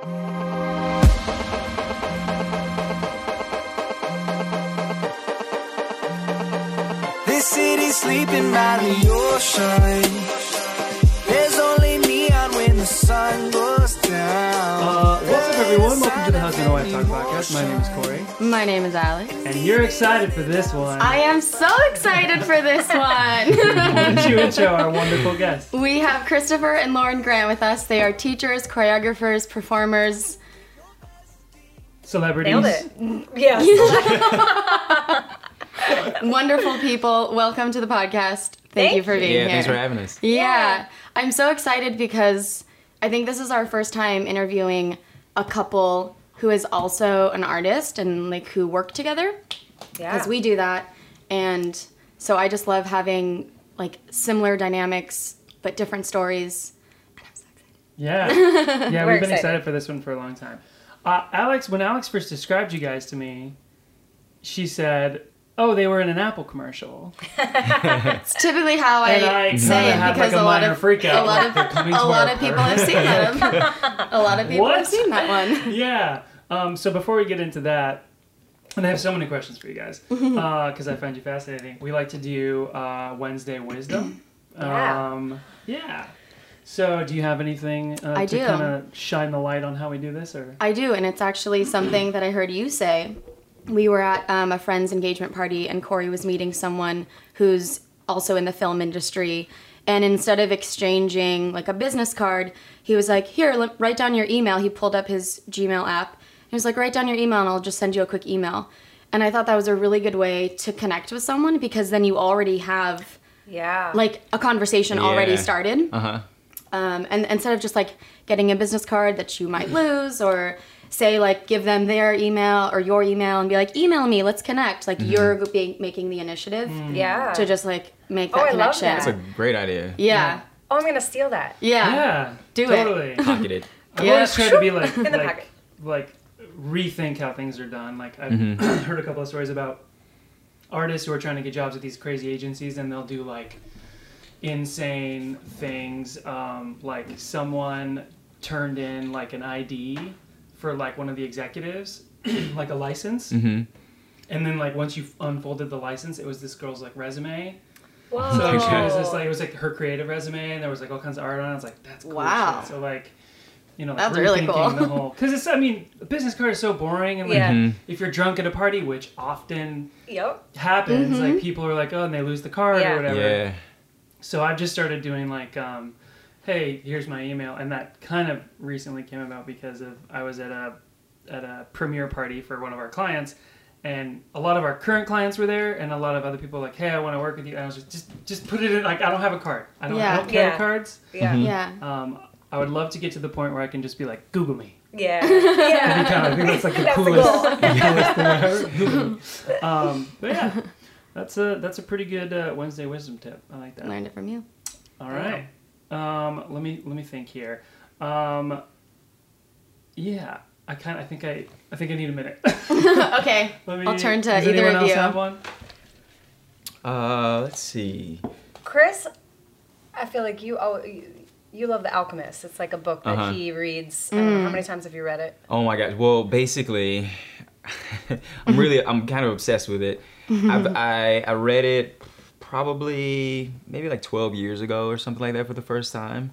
This city's sleeping by the ocean. Sun goes down. Uh, what's up, everyone? Welcome to the Husband and Wife Talk podcast. My name is Corey, My name is Alex. and you're excited for this one. I am so excited for this one. Why don't you intro our wonderful guests? we have Christopher and Lauren Grant with us. They are teachers, choreographers, performers. Celebrities. Nailed it. Yes. Wonderful people. Welcome to the podcast. Thank, Thank you for being Yeah, here. thanks for having us. Yeah. Yeah. I'm so excited because I think this is our first time interviewing a couple who is also an artist and like who work together yeah. because we do that. And so I just love having like similar dynamics but different stories. And I'm so excited. Yeah. Yeah, We're we've been excited. excited for this one for a long time. Uh, Alex, when Alex first described you guys to me, she said, "Oh, they were in an Apple commercial," It's typically how I I say it because like a, a lot of freak out. a lot like, a lot of people have seen that. a lot of people What? have seen that one. yeah. Um, so before we get into that, and I have so many questions for you guys because I find you fascinating. We like to do uh, Wednesday wisdom. Yeah. Um, yeah. So, do you have anything uh, I to kind of shine the light on how we do this, or? I do, and it's actually something that I heard you say. We were at um, a friend's engagement party, and Corey was meeting someone who's also in the film industry. And instead of exchanging like a business card, he was like, "Here, l- write down your email." He pulled up his Gmail app. He was like, "Write down your email, and I'll just send you a quick email." And I thought that was a really good way to connect with someone because then you already have yeah. like a conversation already started. Uh huh. um, and instead of just like getting a business card that you might lose or say like give them their email or your email and be like email me let's connect like you're being making the initiative yeah. to just like make Oh, that I love connection that. That's a great idea. yeah oh, I'm gonna steal that. yeah Yeah. Do it. totally. Pocket it. I've Yeah. always tried to be like, the like, like rethink how things are done. Like I've Mm-hmm. heard a couple of stories about artists who are trying to get jobs at these crazy agencies, and they'll do like insane things. Um, like someone turned in like an ID for like one of the executives, like a license, hmm and then like once you unfolded the license, it was this girl's like resume. Whoa. So like, she was just like it was like her creative resume, and there was like all kinds of art on it. I was like, that's cool Wow. shit. So like, you know, like, That's really rethinking cool. The whole because it's I mean, a business card is so boring, and like Yeah. Mhm. if you're drunk at a party, which often Yep. happens, Mm-hmm. like people are like, oh, and they lose the card Yeah. or whatever. Yeah. So I've just started doing like, um, hey, here's my email, and that kind of recently came about because of I was at a at a premiere party for one of our clients, and a lot of our current clients were there, and a lot of other people were like, hey, I want to work with you, and I was just just just put it in like I don't have a card, I don't, I don't carry Yeah. cards. Yeah. Mhm. yeah Um, I would love to get to the point where I can just be like, Google me. Yeah. Yeah. kind of, I think that's like the That's the coolest, goal. coolest thing ever. Um, but yeah, that's a that's a pretty good uh, Wednesday wisdom tip. I like that. learned it from you All right. Um, let me let me think here. Um, yeah, I kind I think I I think I need a minute. okay Let me, i'll turn to does either anyone of else you have one? Uh, let's see. Chris, I feel like you. Oh, you, you love The Alchemist. It's like a book that Uh-huh. he reads. I don't know, how many times have you read it? Oh my gosh. Well, basically, I'm really, I'm kind of obsessed with it. I've, I I read it probably maybe like 12 years ago or something like that for the first time.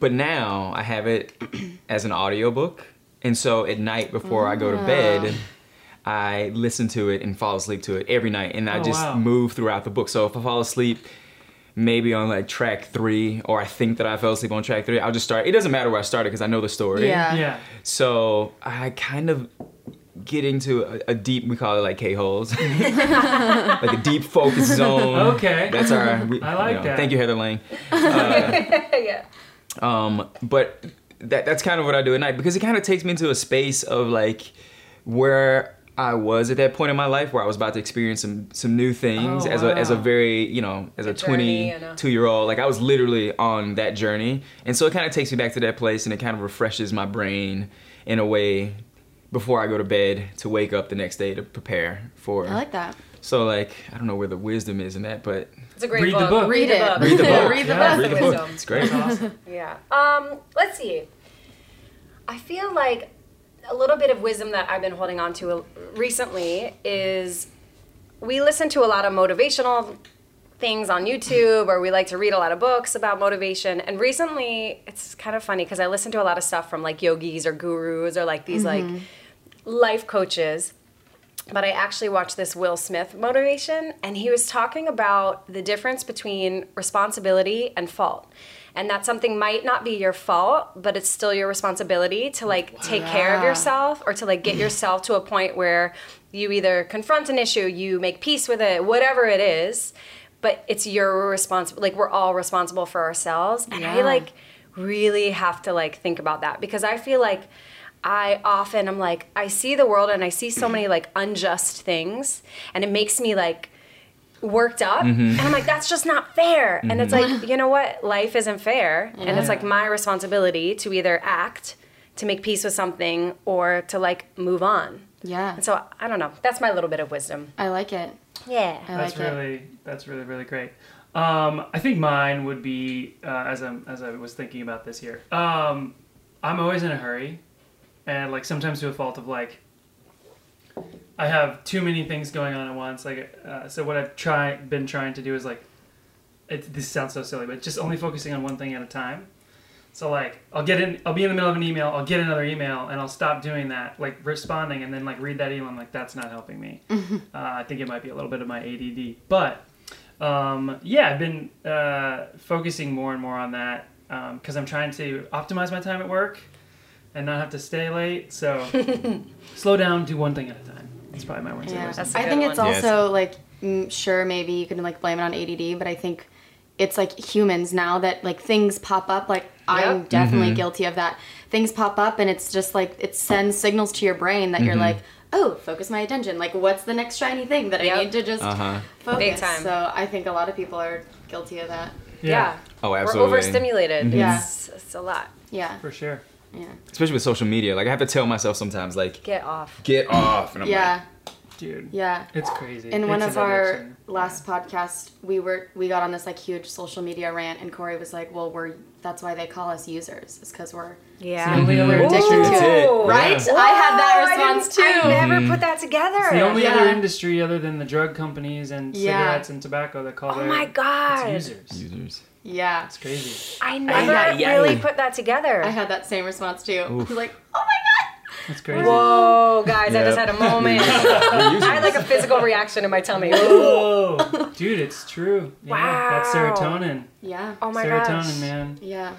But now I have it as an audiobook. And so at night before I go to bed, I listen to it and fall asleep to it every night. And I Oh, just wow. move throughout the book. So if I fall asleep, maybe on like track three, or I think that I fell asleep on track three, I'll just start. It doesn't matter where I started because I know the story. Yeah. Yeah. So I kind of get into a, a deep, we call it like K-holes, like a deep focus zone. Okay. That's our, we, I like you know, that. Thank you, Heather Lane. yeah. Um, but that, that's kind of what I do at night because it kind of takes me into a space of like where I was at that point in my life where I was about to experience some some new things Oh, as a as a very you know as a A journey and a- 22 year old like I was literally on that journey and so it kind of takes me back to that place and it kind of refreshes my brain in a way before I go to bed to wake up the next day to prepare for i like that so like I don't know where the wisdom is in that but It's a great Read the book. book. Read the it. book. read the book Read the Yeah. book. read the Wisdom. book it's great awesome. Yeah. Um, let's see. I feel like a little bit of wisdom that I've been holding on to recently is we listen to a lot of motivational things on YouTube or we like to read a lot of books about motivation. And recently, it's kind of funny because I listen to a lot of stuff from like yogis or gurus or like these like life coaches. But I actually watched this Will Smith motivation and he was talking about the difference between responsibility and fault. And that something might not be your fault, but it's still your responsibility to like take care of yourself or to like get yourself to a point where you either confront an issue, you make peace with it, whatever it is, but it's your responsible like we're all responsible for ourselves. And I like really have to like think about that because I feel like I often I'm like I see the world and I see so many like unjust things and it makes me like worked up and I'm like that's just not fair and it's like you know what life isn't fair and it's like my responsibility to either act to make peace with something or to like move on Yeah. and so I don't know that's my little bit of wisdom I like it. yeah I That's like it. really that's really really great. Um, I think mine would be uh, as I'm as I was thinking about this here. Um, I'm always in a hurry, and like sometimes to a fault of like I have too many things going on at once. Like uh, so, what I've try been trying to do is like it, this sounds so silly, but just only focusing on one thing at a time. So like I'll get in, I'll be in the middle of an email, I'll get another email, and I'll stop doing that, like responding, and then like read that email. I'm like, that's not helping me. uh, I think it might be a little bit of my ADD, but um, yeah, I've been uh, focusing more and more on that because I'm trying to optimize my time at work and not have to stay late. So slow down, do one thing at a time. That's probably my words. of Yeah, wisdom. That's a I good think it's one. Yes. also like mm, sure maybe you can like blame it on ADD, but I think it's like humans now that like things pop up. Like I'm definitely Mm-hmm. guilty of that. Things pop up and it's just like it sends signals to your brain that Mm-hmm. you're like, oh, focus my attention. Like what's the next shiny thing that Yep. I need to just Uh-huh. focus? Big time. So I think a lot of people are guilty of that. yeah, Oh, absolutely. we're absolutely. overstimulated Yeah. it's, it's a lot Yeah. for sure. Yeah. Especially with social media. Like I have to tell myself sometimes, like, get off get off. And I'm Yeah. Dude, Yeah. it's crazy. in one of our addiction. last podcasts we were we got on this like huge social media rant and corey was like well we're that's why they call us users is because we're yeah the only other We're addicted industry- to That's it. Right Yeah. i had that Whoa, I response too I never mm-hmm. put that together. It's the only Yeah. other industry other than the drug companies and Yeah. cigarettes and tobacco that call Oh their my God. it's users. Users. Yeah It's crazy. I never Ay, ay, really ay. put that together. i had that same response too i was like oh my god." That's crazy. Whoa, guys! I just had a moment. I had like a physical reaction in my tummy. Whoa, dude, it's true. Yeah, that's serotonin. yeah Oh my god. serotonin, gosh. man. yeah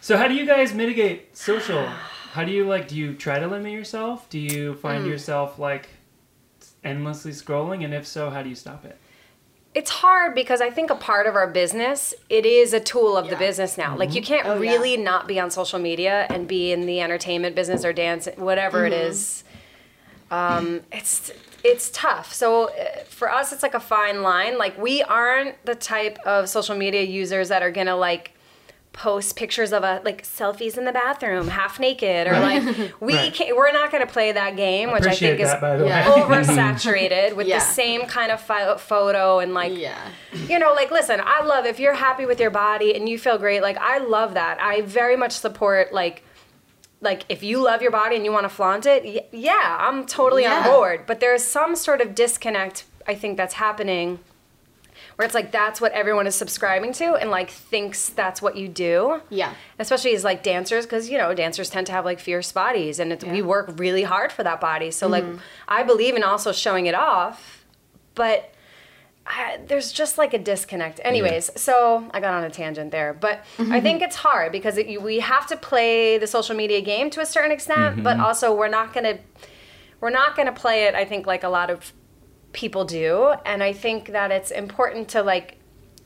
So how do you guys mitigate social? How do you like? Do you try to limit yourself? Do you find Mm. yourself like endlessly scrolling? And if so, how do you stop it? It's hard because I think a part of our business, it is a tool of the business now. Like you can't Oh, yeah. really not be on social media and be in the entertainment business or dance, whatever it is. Um, it's it's tough. So uh, for us, it's like a fine line. Like we aren't the type of social media users that are gonna like post pictures of a like selfies in the bathroom, half naked, or like we Right. can't, we're not gonna play that game, which I think is that, by Yeah. oversaturated with Yeah. the same kind of pho- photo and like yeah you know like listen i love if you're happy with your body and you feel great like i love that i very much support like like if you love your body and you want to flaunt it y- yeah i'm totally on board but there's some sort of disconnect i think that's happening where it's like that's what everyone is subscribing to and like thinks that's what you do. Yeah. Especially as like dancers because you know dancers tend to have like fierce bodies and it's, we work really hard for that body. So like mm-hmm. i believe in also showing it off but I, there's just like a disconnect. Anyways so i got on a tangent there but i mm-hmm. think it's hard because it, we have to play the social media game to a certain extent but mm-hmm. also we're not gonna we're not gonna play it i think like a lot of people do. And i think that it's important to like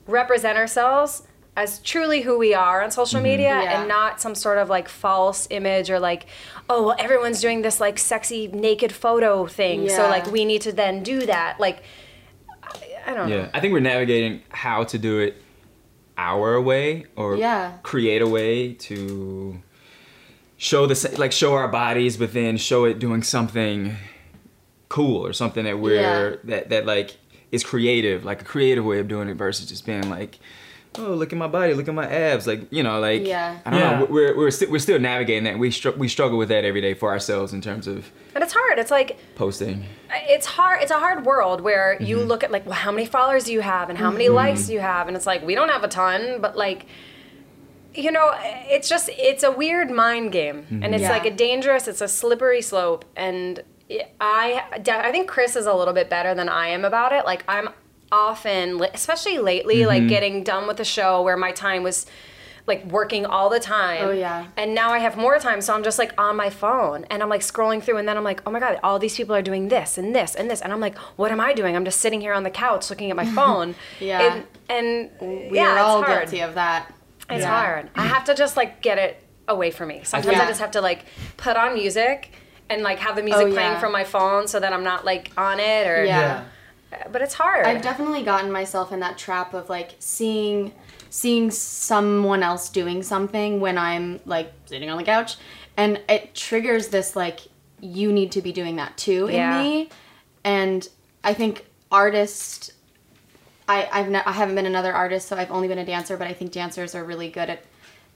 represent ourselves as truly who we are on social mm-hmm. media Yeah. and not some sort of like false image or like oh well everyone's doing this like sexy naked photo thing. So like we need to then do that. Like i, I don't know. Yeah, I think we're navigating how to do it our way or Yeah. create a way to show the sa- like show our bodies, but then show it doing something cool or something that we're Yeah. that that like is creative, like a creative way of doing it versus just being like oh look at my body, look at my abs, like you know, like Yeah. I don't Yeah. know, we're we're sti- we're still navigating that. We str- we struggle with that every day for ourselves in terms of And it's hard. It's like posting. it's hard it's a hard world where you Mm-hmm. look at like well how many followers do you have and how many likes do you have and it's like we don't have a ton but like you know it's just it's a weird mind game Mm-hmm. and it's Yeah. like a dangerous it's a slippery slope and i i think chris is a little bit better than i am about it like i'm often especially lately Mm-hmm. like getting done with the show where my time was like working all the time Oh, yeah. and now I have more time, so I'm just like on my phone and I'm like scrolling through, and then I'm like, oh my god, all these people are doing this and this and this, and I'm like, what am I doing? I'm just sitting here on the couch looking at my phone. Yeah. And, and We yeah, are it's all hard. guilty of that. It's Yeah. hard. I have to just like get it away from me. Sometimes I just have to like put on music and like have the oh, music Oh, playing from my phone so that I'm not like on it or. Yeah. But it's hard. I've definitely gotten myself in that trap of like seeing seeing someone else doing something when I'm like sitting on the couch and it triggers this like you need to be doing that too Yeah. in me and I think artists I I've ne- I haven't been another artist so I've only been a dancer but I think dancers are really good at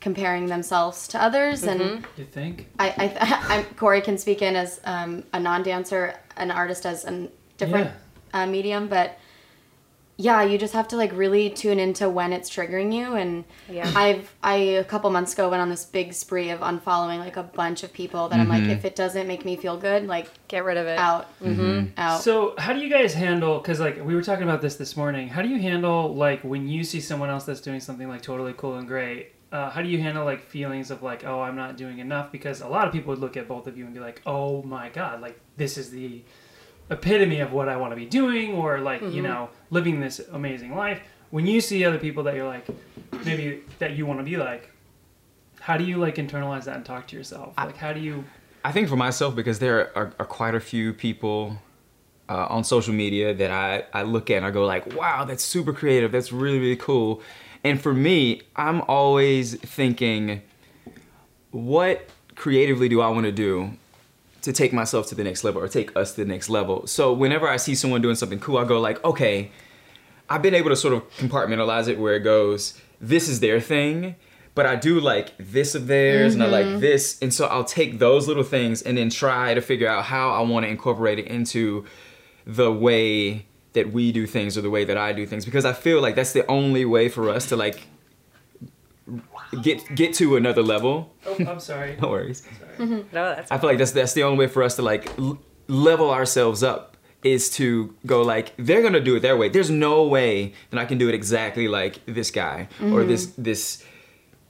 comparing themselves to others and You think? I, I, I'm, Corey can speak in as um, a non-dancer, an artist as a different uh, medium, but yeah, you just have to like really tune into when it's triggering you. And Yeah. I've I a couple months ago went on this big spree of unfollowing like a bunch of people that I'm like, if it doesn't make me feel good, like Get rid of it. out, mm-hmm. out. So, how do you guys handle? Because like we were talking about this this morning. How do you handle like when you see someone else that's doing something like totally cool and great? Uh, how do you handle like feelings of like, oh, I'm not doing enough? Because a lot of people would look at both of you and be like, oh my god, like this is the epitome of what I want to be doing, or like you know, living this amazing life. When you see other people that you're like, maybe that you want to be like, how do you like internalize that and talk to yourself? Like, how do you? I think for myself, because there are, are quite a few people uh, on social media that I, I look at and I go like, wow, that's super creative. That's really, really cool. And for me, I'm always thinking, what creatively do I want to do to take myself to the next level or take us to the next level? So whenever I see someone doing something cool, I go like, okay, I've been able to sort of compartmentalize it where it goes, this is their thing, but I do like this of theirs and I like mm-hmm. this. And so I'll take those little things and then try to figure out how I want to incorporate it into the way that we do things or the way that I do things because I feel like that's the only way for us to like get get to another level. Oh, I'm sorry. No worries. Mm-hmm. No, that's I feel like that's that's the only way for us to like l- level ourselves up is to go like they're gonna do it their way. There's no way that I can do it exactly like this guy or mm-hmm. this this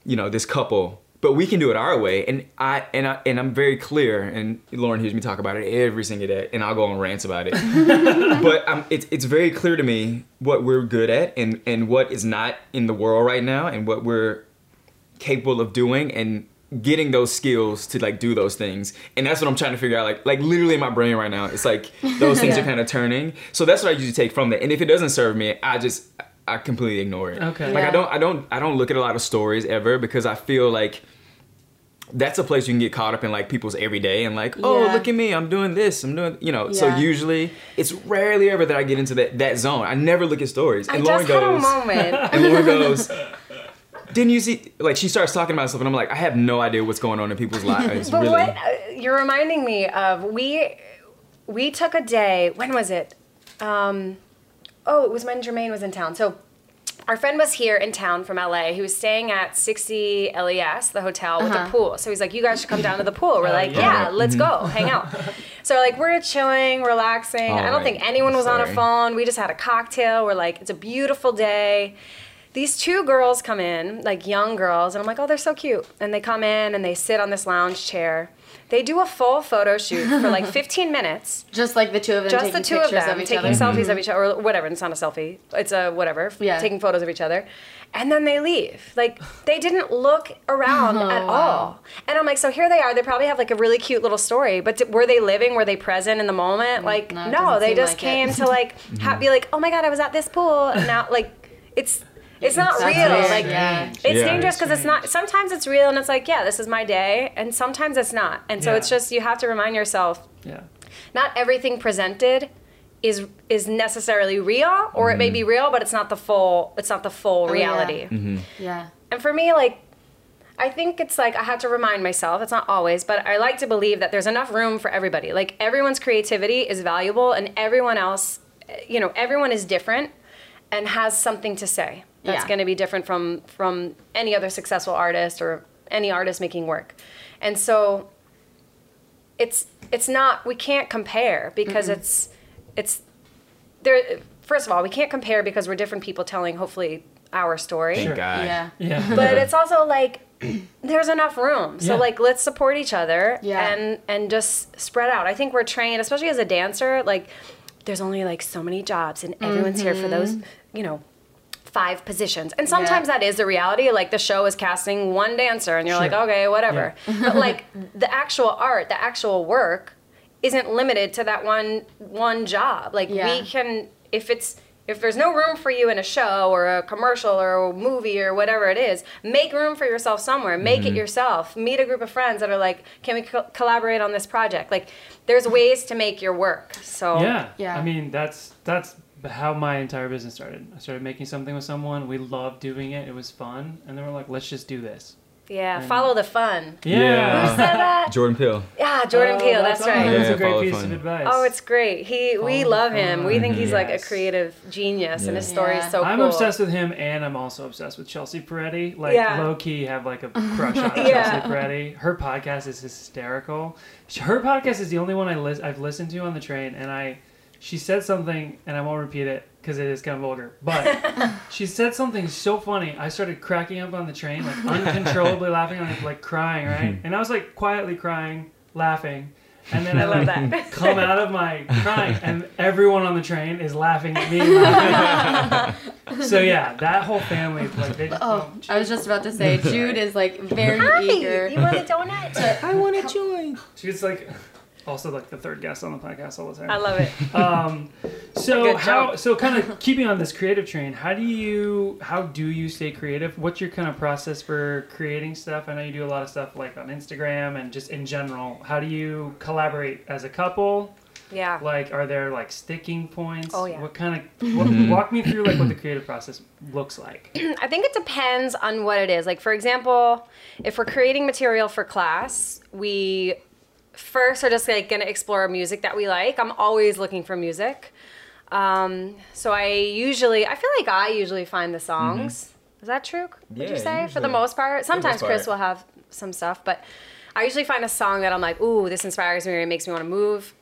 you know this couple. But we can do it our way, and I and I and I'm very clear. And Lauren hears me talk about it every single day, and I'll go on rants about it. but um, it's it's very clear to me what we're good at, and and what is not in the world right now, and what we're capable of doing and getting those skills to like do those things. And that's what i'm trying to figure out. Like like literally in my brain right now it's like those things are kind of turning. So that's what i usually take from that and if it doesn't serve me i just i completely ignore it Okay. like i don't i don't i don't look at a lot of stories ever because i feel like that's a place you can get caught up in like people's everyday and like oh Yeah. look at me i'm doing this i'm doing you know so usually it's rarely ever that i get into that that zone i never look at stories I and just lauren had a goes moment. and Lauren goes, didn't you see? Like she starts talking about stuff, and I'm like, I have no idea what's going on in people's lives. But really. what uh, you're reminding me of, we we took a day. When was it? Um, oh, it was when Jermaine was in town. So our friend was here in town from LA. He was staying at 60 LES, the hotel with a uh-huh. pool. So he's like, "You guys should come down to the pool." We're like, yeah. "Yeah, let's go, mm-hmm. hang out." So like we're chilling, relaxing. I don't Alright. think anyone was on a phone. We just had a cocktail. We're like, "It's a beautiful day." these two girls come in, like young girls, and I'm like, oh, they're so cute. And they come in and they sit on this lounge chair. They do a full photo shoot for like 15 minutes. Just like the two of them Just taking the two of them of each taking other. selfies mm-hmm. of each other, or whatever. It's not a selfie. It's a whatever. Yeah. Taking photos of each other. And then they leave. Like, they didn't look around Oh, at wow. all. And I'm like, so here they are. They probably have like a really cute little story. But d- were they living? Were they present in the moment? Mm, like, no, no, they just like came it. to like ha- be like, oh my God, I was at this pool. And now, like, it's. It's not That's real. weird, Like yeah. it's Yeah. dangerous because it's not. Sometimes it's real and it's like, yeah, this is my day, and sometimes it's not. And so Yeah. it's just you have to remind yourself Yeah. not everything presented is is necessarily real or it may mm-hmm. be real but it's not the full it's not the full Oh, yeah. reality mm-hmm. Yeah. and for me like i think it's like i have to remind myself it's not always but i like to believe that there's enough room for everybody like everyone's creativity is valuable and everyone else you know everyone is different and has something to say that's Yeah. going to be different from from any other successful artist or any artist making work and so it's it's not we can't compare because it's it's there first of all we can't compare because we're different people telling hopefully our story Thank Sure. God. Yeah. Yeah. but it's also like there's enough room so Yeah. like let's support each other Yeah. and and just spread out i think we're trained especially as a dancer like there's only like so many jobs and everyone's here for those mm-hmm. you know five positions and sometimes Yeah. that is the reality like the show is casting one dancer and you're like okay whatever but like the actual art the actual work isn't limited to that one one job like Yeah. we can if it's if there's no room for you in a show or a commercial or a movie or whatever it is, make room for yourself somewhere. Make it mm-hmm. yourself. Meet a group of friends that are like, can we co- collaborate on this project? Like, there's ways to make your work. So Yeah. Yeah. I mean, that's that's how my entire business started. I started making something with someone. We loved doing it. It was fun, and then we're like, let's just do this. yeah, follow the fun. Yeah. Who said that? Jordan Peele. Yeah, Jordan Oh, Peele. That's, right. That's Yeah, a great piece fun. of advice. Oh, it's great. He, we love him. fun. We think he's like a creative genius, and his Yeah. story is Yeah. so I'm cool. obsessed with him, and I'm also obsessed with Chelsea Peretti. Like Yeah. low key, have like a crush on Yeah. Chelsea Peretti. Her podcast is hysterical. Her podcast is the only one I lis- I've listened to on the train, and I she said something, and I won't repeat it because it is kind of vulgar. But she said something so funny, I started cracking up on the train, like uncontrollably laughing, like, like crying, right? And I was like quietly crying, laughing. And then I, I love like that. come out of my crying, and everyone on the train is laughing at me. laughing. so yeah, that whole family, like they. Oh, I was just about to say, Jude is like very Hi, eager. you want a donut? I want to join. She's like also like the third guest on the podcast all the time. I love it. Um, so how so kind of keeping on this creative train, how do you how do you stay creative? What's your kind of process for creating stuff? I know you do a lot of stuff like on Instagram and just in general. How do you collaborate as a couple? Yeah. Like, are there like sticking points? Oh, yeah. What kind of what, walk me through like what the creative process looks like? I think it depends on what it is. Like, for example, if we're creating material for class, we first are just like to explore music that we like. I'm always looking for music. Um, so I usually, I feel like I usually find the songs. Is that true? Would Yeah, you say for the most part? Sometimes most Chris will have some stuff, but I usually find a song that I'm like, ooh, this inspires me or it makes me want to move.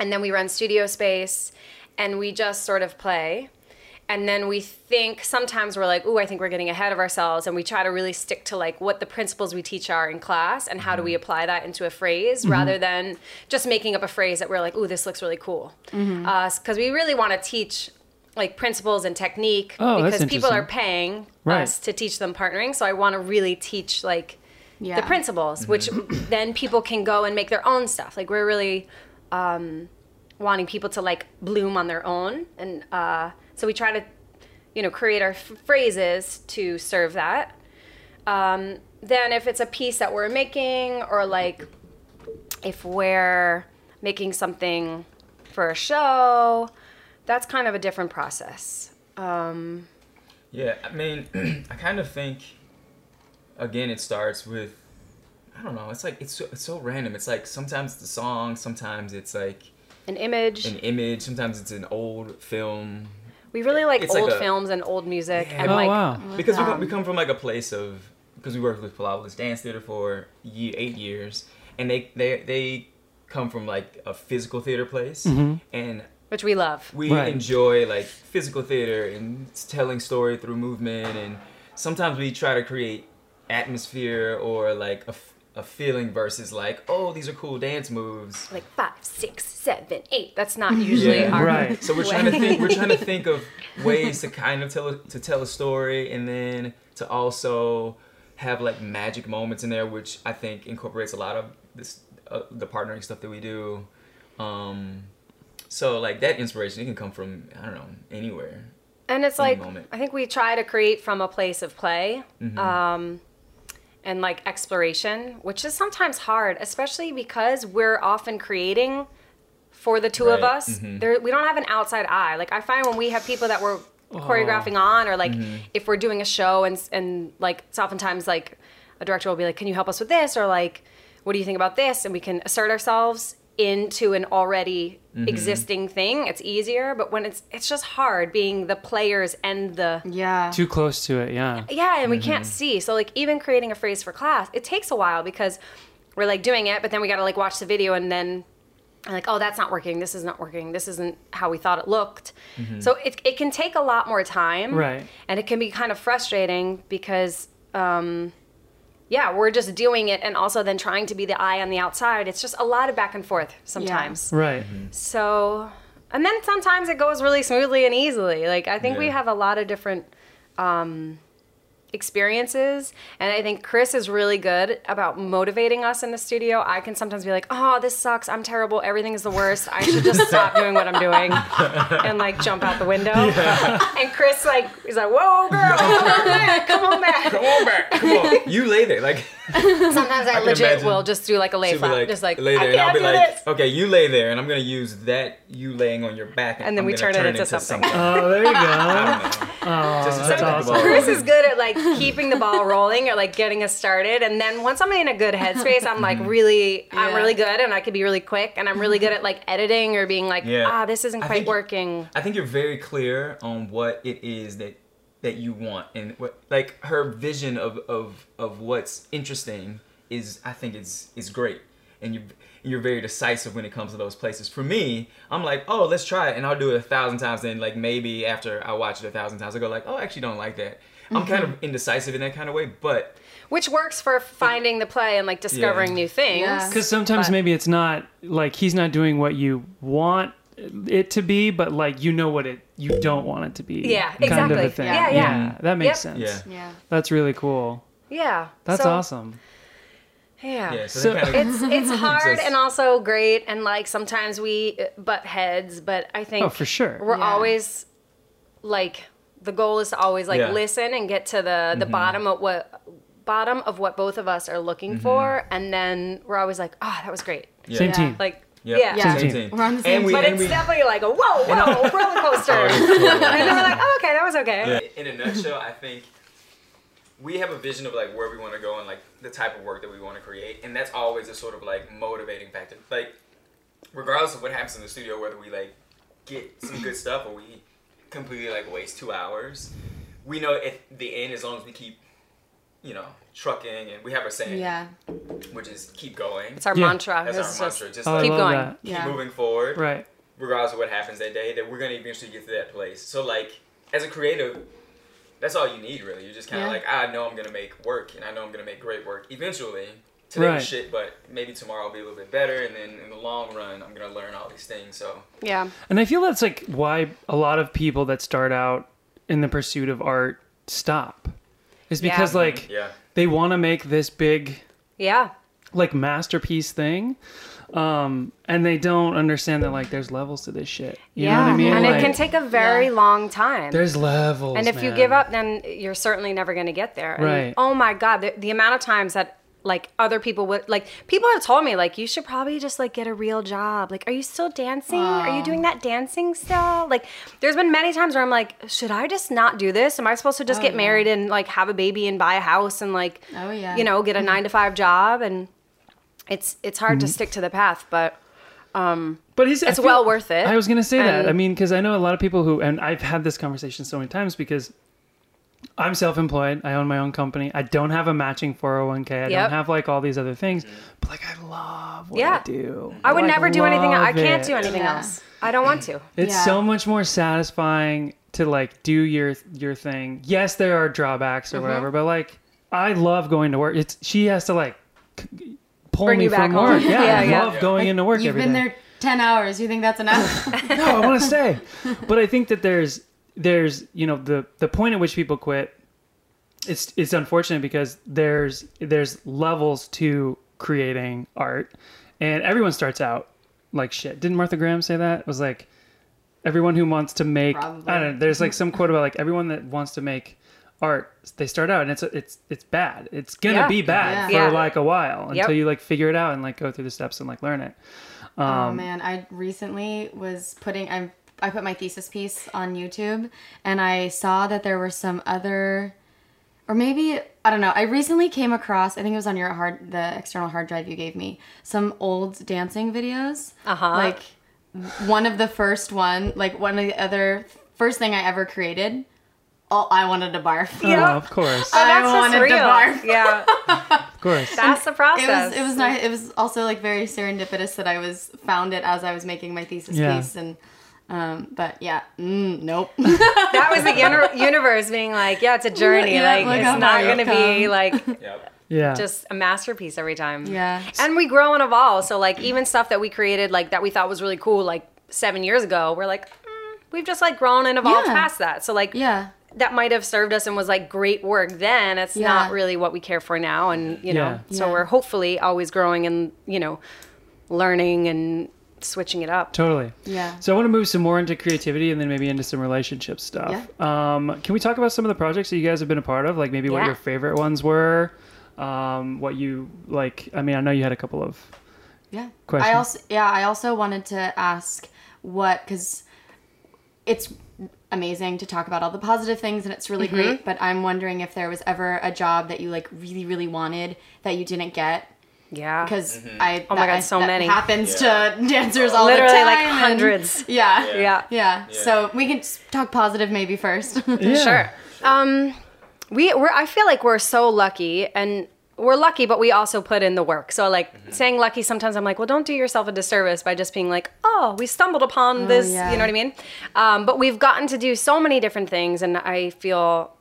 And then we run studio space and we just sort of play. And then we think sometimes we're like, ooh, I think we're getting ahead of ourselves. And we try to really stick to like what the principles we teach are in class and how do we Mm-hmm. apply that into a phrase rather than just making up a phrase that we're like, ooh, this looks really cool. Because Mm-hmm. we really want to teach like principles and technique Oh, because people are paying Right. us to teach them partnering. So I want to really teach like Yeah. the principles, which then people can go and make their own stuff. Like we're really um, wanting people to like bloom on their own, and uh, so we try to, you know, create our f- phrases to serve that. Um, then if it's a piece that we're making, or like if we're making something for a show, that's kind of a different process. Um, Yeah, I mean, I kind of think, again, it starts with, I don't know, it's like, it's so, it's so random. It's like sometimes it's a song, sometimes it's like an image. an image, sometimes it's an old film. We really like it's like old a- films and old music, Yeah. and oh like wow. Because we, come, Um, we come from like a place of, because we worked with Pilobolus Dance Theater for ye- eight years, and they, they, they come from like a physical theater place, and which we love. we Right. enjoy like physical theater and telling story through movement and sometimes we try to create atmosphere or like a, f- a feeling versus like oh these are cool dance moves like five, six, seven, eight. That's not usually Yeah. our Right. so we're trying to think we're trying to think of ways to kind of tell a, to tell a story and then to also have like magic moments in there which i think incorporates a lot of this uh, the partnering stuff that we do um so like that inspiration it can come from i don't know anywhere And it's Any like moment. I think we try to create from a place of play, Mm-hmm. um, and like exploration, which is sometimes hard, especially because we're often creating for the two of Right. us. Mm-hmm. There, we don't have an outside eye. Like I find when we have people that we're oh. choreographing on, or like mm-hmm. if we're doing a show and and like it's oftentimes like a director will be like, "Can you help us with this?" or like, "What do you think about this?" and we can assert ourselves into an already mm-hmm. existing thing. It's easier, but when it's it's just hard being the players and the Yeah. Too close to it, yeah. yeah, and we mm-hmm. can't see. So like even creating a phrase for class, it takes a while because we're like doing it, but then we got to like watch the video and then like oh that's not working. This is not working. This isn't how we thought it looked. Mm-hmm. So it it can take a lot more time. Right. And it can be kind of frustrating because um yeah, we're just doing it and also then trying to be the eye on the outside. It's just a lot of back and forth sometimes. Right. So, and then sometimes it goes really smoothly and easily. Like I think we have a lot of different um, experiences, and I think Chris is really good about motivating us in the studio. I can sometimes be like, "Oh, this sucks. I'm terrible. Everything is the worst. I should just stop doing what I'm doing," and like jump out the window. And Chris like he's like, "Whoa, girl, come on back, come on back." Come on back. Come on. You lay there. Like Sometimes I, can legit will just do like a lay flat, like, just like lay I there, and I'll can't be do like, this. okay, you lay there, and I'm gonna use that you laying on your back, And then I'm we gonna turn it into something. Oh, there you go. I don't know. Oh, Just that's awesome. Chris is good at like keeping the ball rolling or like getting us started. And then once I'm in a good headspace, I'm like Mm-hmm. really, I'm really good and I can be really quick. And I'm really good at like editing or being like, Yeah. ah, this isn't quite think- working. I think you're very clear on what it is that that you want and what like her vision of of of what's interesting is I think is is great and you you're very decisive when it comes to those places. For me, I'm like, oh, let's try it, and I'll do it a thousand times. Then, like maybe after I watch it a thousand times, I go like, oh, I actually don't like that. I'm kind Mm-hmm. of indecisive in that kind of way, but Which works for finding the play and like discovering Yeah. new things. Yeah. Because sometimes But- maybe it's not like he's not doing what you want it to be, but like you know what it you don't want it to be. Yeah, Kind of exactly. a thing. Yeah, yeah. that makes Yep. sense. yeah, Yeah. That's really cool. Yeah. That's So, awesome. Yeah. yeah. So, So- kind of, It's it's hard Just- and also great and like sometimes we butt heads, but I think Oh, for sure. we're Yeah. always like the goal is to always like Yeah. listen and get to the the mm-hmm. bottom of what bottom of what both of us are looking mm-hmm. for and then we're always like oh that was great yeah. Same Yeah. team. like Yep. yeah, Yeah. Same team. team. We're on the same and we, but it's we, definitely like a whoa whoa roller coaster Oh, and it's cool. then we're like oh okay that was okay In a nutshell, I think we have a vision of like where we want to go and like the type of work that we want to create, and that's always a sort of like motivating factor. Like, regardless of what happens in the studio, whether we like get some good stuff or we completely like waste two hours, we know at the end, as long as we keep, you know, trucking, and we have our saying, Yeah. which is keep going. it's our Yeah. mantra That's It's our just mantra. Just Oh, like keep going. that. keep Yeah. moving forward Right. regardless of what happens that day, that we're gonna eventually get to that place. So like as a creative, that's all you need really. You're just kind of Yeah. like, I know I'm gonna make work, and I know I'm gonna make great work eventually. Today Right. was shit, but maybe tomorrow I'll be a little bit better, and then in the long run, I'm gonna learn all these things. So yeah And I feel that's like why a lot of people that start out in the pursuit of art stop. Is because Yeah. like yeah, they want to make this big yeah like masterpiece thing. Um, and they don't understand that like there's levels to this shit. You yeah know what I mean? and Like, it can take a very Yeah. long time there's levels. And if you give up, then you're certainly never going to get there. And, Right. Oh my God, the, the amount of times that like other people would like people have told me like you should probably just like get a real job. Like, are you still dancing? Are you doing that dancing still? Like, there's been many times where I'm like, should I just not do this? Am I supposed to just Oh, get yeah. married and like have a baby and buy a house and like, Oh, yeah. you know, get a nine to five job? And it's it's hard to stick to the path, but um But It's well worth it. I was gonna say that. I mean, because I know a lot of people who, and I've had this conversation so many times because I'm self-employed. I own my own company. I don't have a matching 401k. I Yep. don't have like all these other things. But like, I love what I Yeah. do. I would Like, never do anything. else. I can't do anything Yeah. else. I don't want to. It's Yeah. so much more satisfying to like do your your thing. Yes, there are drawbacks Mm-hmm. or whatever, but like I love going to work. It's she has to like c- pull Bring me you back from work. home. Yeah, Yeah, I yeah. love going into work You've every been day. there 10 hours. You think that's enough? no, I want to stay. But I think that there's there's you know the the point at which people quit. It's it's unfortunate because there's there's levels to creating art, and everyone starts out like shit. Didn't Martha Graham say that? It was like everyone who wants to make. Probably. I don't know. There's like some quote about like everyone that wants to make art they start out and it's it's it's bad it's gonna Yeah. be bad Yeah. for Yeah. like a while until Yep. you like figure it out and like go through the steps and like learn it Oh Um, man, I recently was putting I I put my thesis piece on YouTube and I saw that there were some other or maybe I don't know. I recently came across I think it was on your hard the external hard drive you gave me some old dancing videos. Uh-huh. Like one of the first one, like one of the other first thing I ever created. Oh, I wanted to barf. oh, Yeah. of course I That's just wanted to real. barf. Yeah, of course that's the It process. was it was nice. It was also like very serendipitous that I was found it as I was making my thesis Yeah. piece and um but yeah mm, nope that was the uni- universe being like, yeah, it's a journey. Yeah, like look it's not going to be like Yep. yeah just a masterpiece every time. yeah And we grow and evolve. So like even stuff that we created like that we thought was really cool like 7 years ago, we're like mm, we've just like grown and evolved Yeah. past that. So like yeah that might have served us and was like great work then. It's Yeah. not really what we care for now and you know. Yeah. So Yeah. we're hopefully always growing and, you know, learning and switching it up. totally. Yeah. So i want to move some more into creativity and then maybe into some relationship stuff. Um can we talk about some of the projects that you guys have been a part of? Like maybe what your favorite ones were um what you like i mean i know you had a couple of yeah. Questions. I also yeah I also wanted to ask what because it's amazing to talk about all the positive things and it's really Mm-hmm. great but I'm wondering if there was ever a job that you like really really wanted that you didn't get Yeah. because I Oh my God, I- so that many. happens Yeah. to dancers all Literally the time like and- hundreds. yeah Yeah. yeah. Yeah. so we can talk positive maybe first yeah. Sure. Um, we we're I feel like we're so lucky and we're lucky, but we also put in the work. So like saying lucky, sometimes I'm like, well, don't do yourself a disservice by just being like, oh, we stumbled upon this. yeah. You know what I mean? Um, but we've gotten to do so many different things, and I feel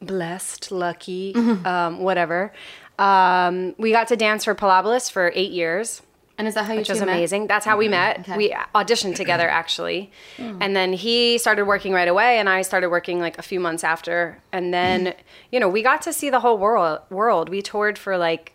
blessed, lucky, um, whatever. Um, we got to dance for Pilobolus for eight years and is that how you which was two met? amazing. That's how we mm-hmm. met. Okay. We auditioned together mm-hmm. actually, mm. and then he started working right away, and I started working like a few months after. And then, you know, we got to see the whole world. World. We toured for like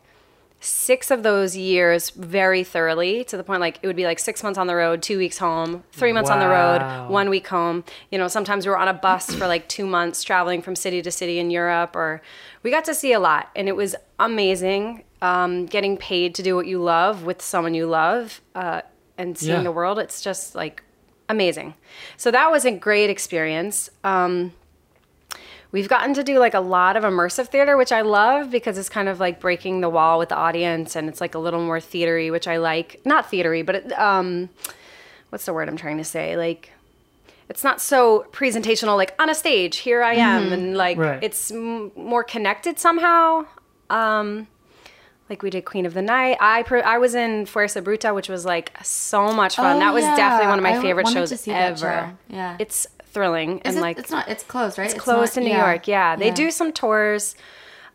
six of those years very thoroughly to the point like it would be like six months on the road, two weeks home, three months on the road, one week home. You know, sometimes we were on a bus for like two months traveling from city to city in Europe, or we got to see a lot, and it was amazing. Um, getting paid to do what you love with someone you love uh, and seeing Yeah. the world, it's just like amazing. So that was a great experience. Um, We've gotten to do like a lot of immersive theater, which I love because it's kind of like breaking the wall with the audience and it's like a little more theatery, which I like. Not theatery, but it, um, what's the word I'm trying to say? Like, it's not so presentational, like on a stage, here I am, and like Right. it's m- more connected somehow. Um, like we did Queen of the Night. I pr- I was in Fuerza Bruta, which was like so much fun. Oh, that was yeah. definitely one of my I favorite shows to see that ever. show. Yeah. it's thrilling Is and it, like it's not it's closed right it's close not- to New York. Yeah, they do some tours.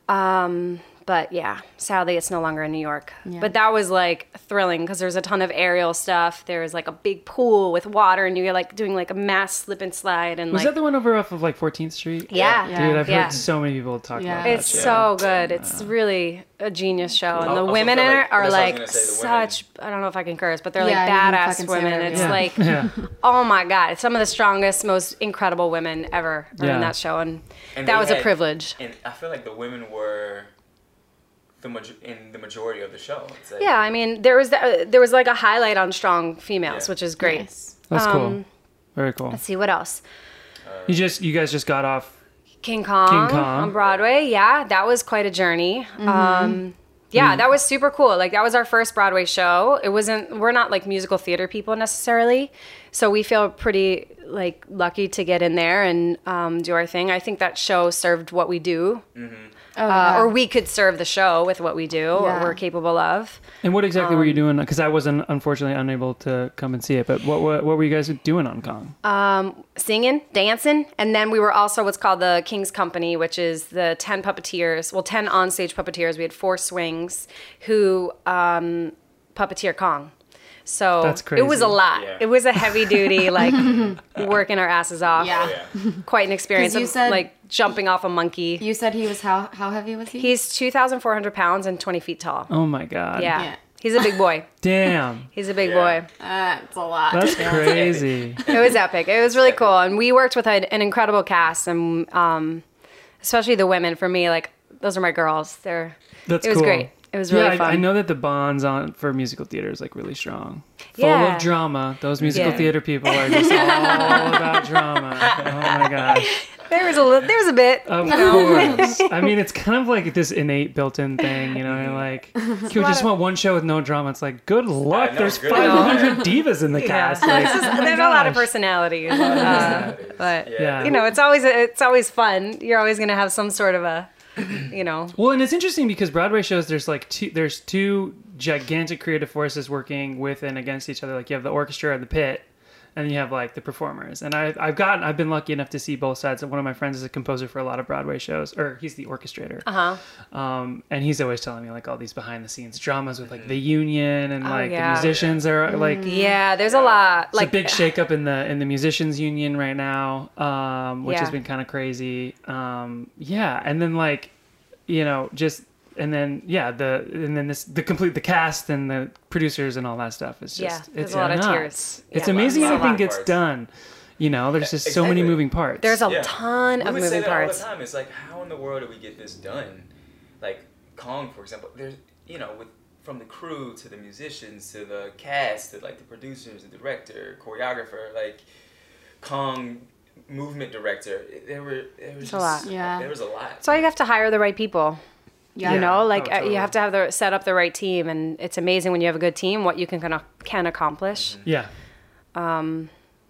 Um, but yeah, sadly, it's no longer in New York. But that was like thrilling because there's a ton of aerial stuff. There's like a big pool with water, and you're like doing like a mass slip and slide. And Was like, that the one over off of like 14th Street? yeah, Yeah. Dude, I've Yeah. heard so many people talk Yeah. about that. It's shit. so good. It's really a genius show, and I the women feel in like- it are that's what I was like gonna say, the women- such. I don't know if I can curse, but they're Yeah, like badass women. It's you like, Yeah. oh my god, some of the strongest, most incredible women ever are Yeah. in that show, and, And that they was a privilege. And I feel like the women were the maj- in the majority of the show. It's like, Yeah, I mean, there was the, there was like a highlight on strong females, Yeah. which is great. Nice. That's cool. Um, Very cool. Let's see what else. You just you guys just got off. King Kong, King Kong. on Broadway. Yeah, that was quite a journey. Mm-hmm. Um, yeah, that was super cool. Like that was our first Broadway show. It wasn't. We're not like musical theater people necessarily, so we feel pretty like lucky to get in there and um, do our thing. I think that show served what we do, Oh, uh, or we could serve the show with what we do, or we're capable of. And what exactly were you Um, doing? Because I wasn't unfortunately unable to come and see it. But what what, what were you guys doing on Kong? singing, dancing, and then we were also what's called the King's Company, which is the ten puppeteers. Well, ten onstage puppeteers. We had four swings who um, puppeteer Kong. So That's it was a lot. Yeah. It was a heavy duty, like working our asses off. yeah. Yeah. quite an experience. you Of, said- like jumping off a monkey. You said he was how how heavy was he? He's two thousand four hundred pounds and twenty feet tall. Oh my god. Yeah. Yeah. he's a big boy. Damn. He's a big Yeah. boy. That's a lot. That's crazy. It was epic. It was really cool, and we worked with an, an incredible cast, and um, especially the women. For me, like those are my girls. They're That's it was cool. great. It was really yeah, I- fun. I, know that the bonds on for musical theater is like really strong. Full Yeah. of drama. Those musical Yeah. theater people are just all about drama. Oh my gosh. There was a little, there was a bit. Of course. I mean, it's kind of like this innate built-in thing, you know. You're like, you just want one show with no drama. It's like, good luck. know, There's good luck. 500 divas in the cast. Like, There's oh my a lot of gosh. personalities, uh, but Yeah. you know, it's always it's always fun. You're always gonna have some sort of a, you know, Well, and it's interesting because Broadway shows there's like two there's two gigantic creative forces working with and against each other. Like you have the orchestra and the pit, and then you have like the performers. And I I've gotten I've been lucky enough to see both sides. One of my friends is a composer for a lot of Broadway shows, or he's the orchestrator. uh huh. Um, and he's always telling me like all these behind the scenes dramas with like the union and like Oh, yeah. the musicians are like Yeah, there's a lot. it's Like a big shakeup in the in the musicians union right now, um, which Yeah. has been kind of crazy. Um, yeah, and then like, you know, just and then yeah, the and then this the complete the cast and the producers and all that stuff is just there's it's a lot of nuts. tears. It's Yeah, amazing how lot everything gets parts. done. You know, there's just so many moving parts. there's a Yeah. ton we of would moving say that parts. all the time. It's like, how in the world do we get this done? Like Kong, for example. There's, you know, with from the crew to the musicians to the cast to like the producers, the director, choreographer, like Kong movement director. There were there was a lot. Yeah. There was a lot. So you have to hire the right people. Yeah. You know, like Oh, uh, totally. you have to have the set up the right team, and it's amazing when you have a good team what you can kind of can accomplish. yeah.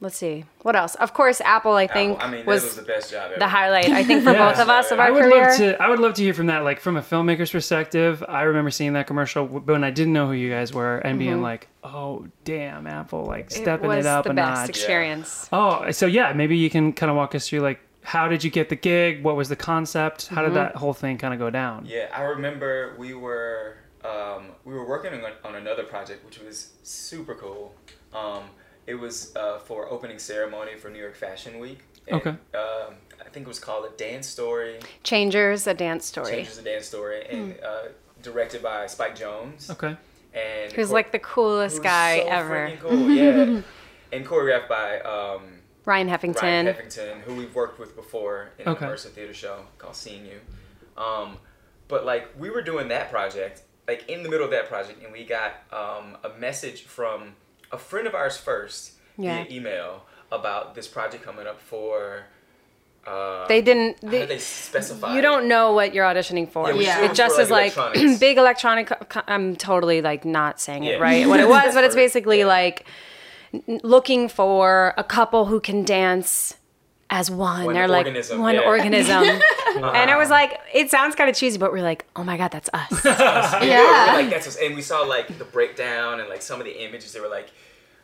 Let's see, what else? Of course, Apple. I think Apple, I mean, was, was the best job ever. the highlight. I think for Yeah. both of us of our I would career. love to. I would love to hear from that, like from a filmmaker's perspective. I remember seeing that commercial w- when I didn't know who you guys were, and being like, "Oh, damn, Apple, like stepping Mm-hmm. it it, up the a best notch." experience. Oh, so yeah, maybe you can kind of walk us through like how did you get the gig? What was the concept? How Mm-hmm. did that whole thing kind of go down? Yeah, I remember we were um, we were working on, on another project which was super cool. Um, it was uh, for opening ceremony for New York Fashion Week. And, Okay. Um, I think it was called a dance story. Changers, a dance story. Changers, a dance story, and uh, directed by Spike Jonze. Okay. And Who's chor- like the coolest who's guy so ever. freaking Cool, yeah. and choreographed by um, Ryan Heffington. Ryan Heffington, who we've worked with before in Okay. an immersive theater show called Seeing You. Um, but like we were doing that project, like in the middle of that project, and we got um, a message from a friend of ours first Yeah. via email about this project coming up for. Uh, They didn't. how They, did they specify? you don't know what you're auditioning for. Yeah, Yeah. It just for, is like big electronic. co- co- I'm totally like not saying it right. What it was, but it's basically yeah. like n- looking for a couple who can dance as one. One They're like organism, one yeah. organism. Uh-huh. And it was like it sounds kind of cheesy, but we're like, oh my god, that's us. Yeah, we Yeah. like that's what's, and we saw like the breakdown and like some of the images. They were like,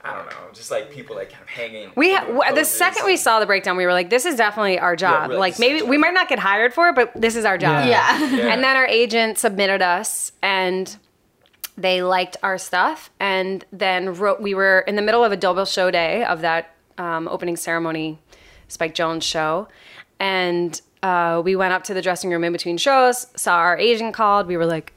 I don't know, just like people like kind of hanging. We ha- the second we saw the breakdown, we were like, "This is definitely our job. we're like, like "This is our maybe we might not get hired for it, but this is our job." Yeah. Yeah. Yeah. And then our agent submitted us, and they liked our stuff. And then wrote, we were in the middle of a double show day of that um, opening ceremony, Spike Jonze show, and uh, we went up to the dressing room in between shows. Saw our agent called. We were like,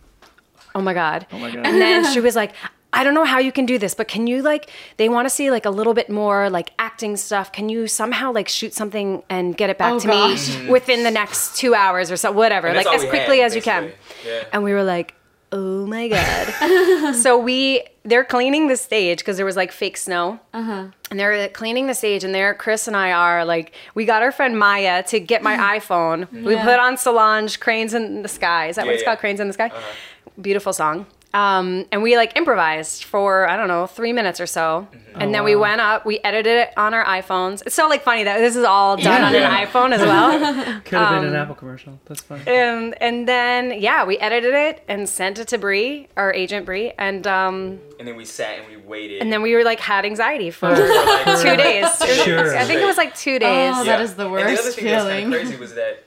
"Oh my god!" Oh my god. And then she was like, I don't know how you can do this, but can you like they want to see like a little bit more like acting stuff. Can you somehow like shoot something and get it back Oh, to gosh. me within the next 2 hours or so whatever, And like as quickly had, as you can. Yeah. And we were like, "Oh my god." so we they're cleaning the stage because there was like fake snow. Uh-huh. And they're cleaning the stage, and there Chris and I are like, we got our friend Maya to get my iPhone. We put on Solange, "Cranes in the Sky." Is that what it's yeah. called? "Cranes in the Sky." Beautiful song. Um, and we like improvised for I don't know three minutes or so, and then we wow. went up. We edited it on our iPhones. It's so like funny that this is all done Yeah. on Yeah. an iPhone as well. Could have been um, an Apple commercial. That's fine. and and then yeah, we edited it and sent it to Bree, our agent Bree, and um, And then we sat and we waited. and then we were like had anxiety for for, like, two days. Was- Sure. I think it was like two days. Oh, that is the worst And the other worst thing that's kind feeling. of crazy was that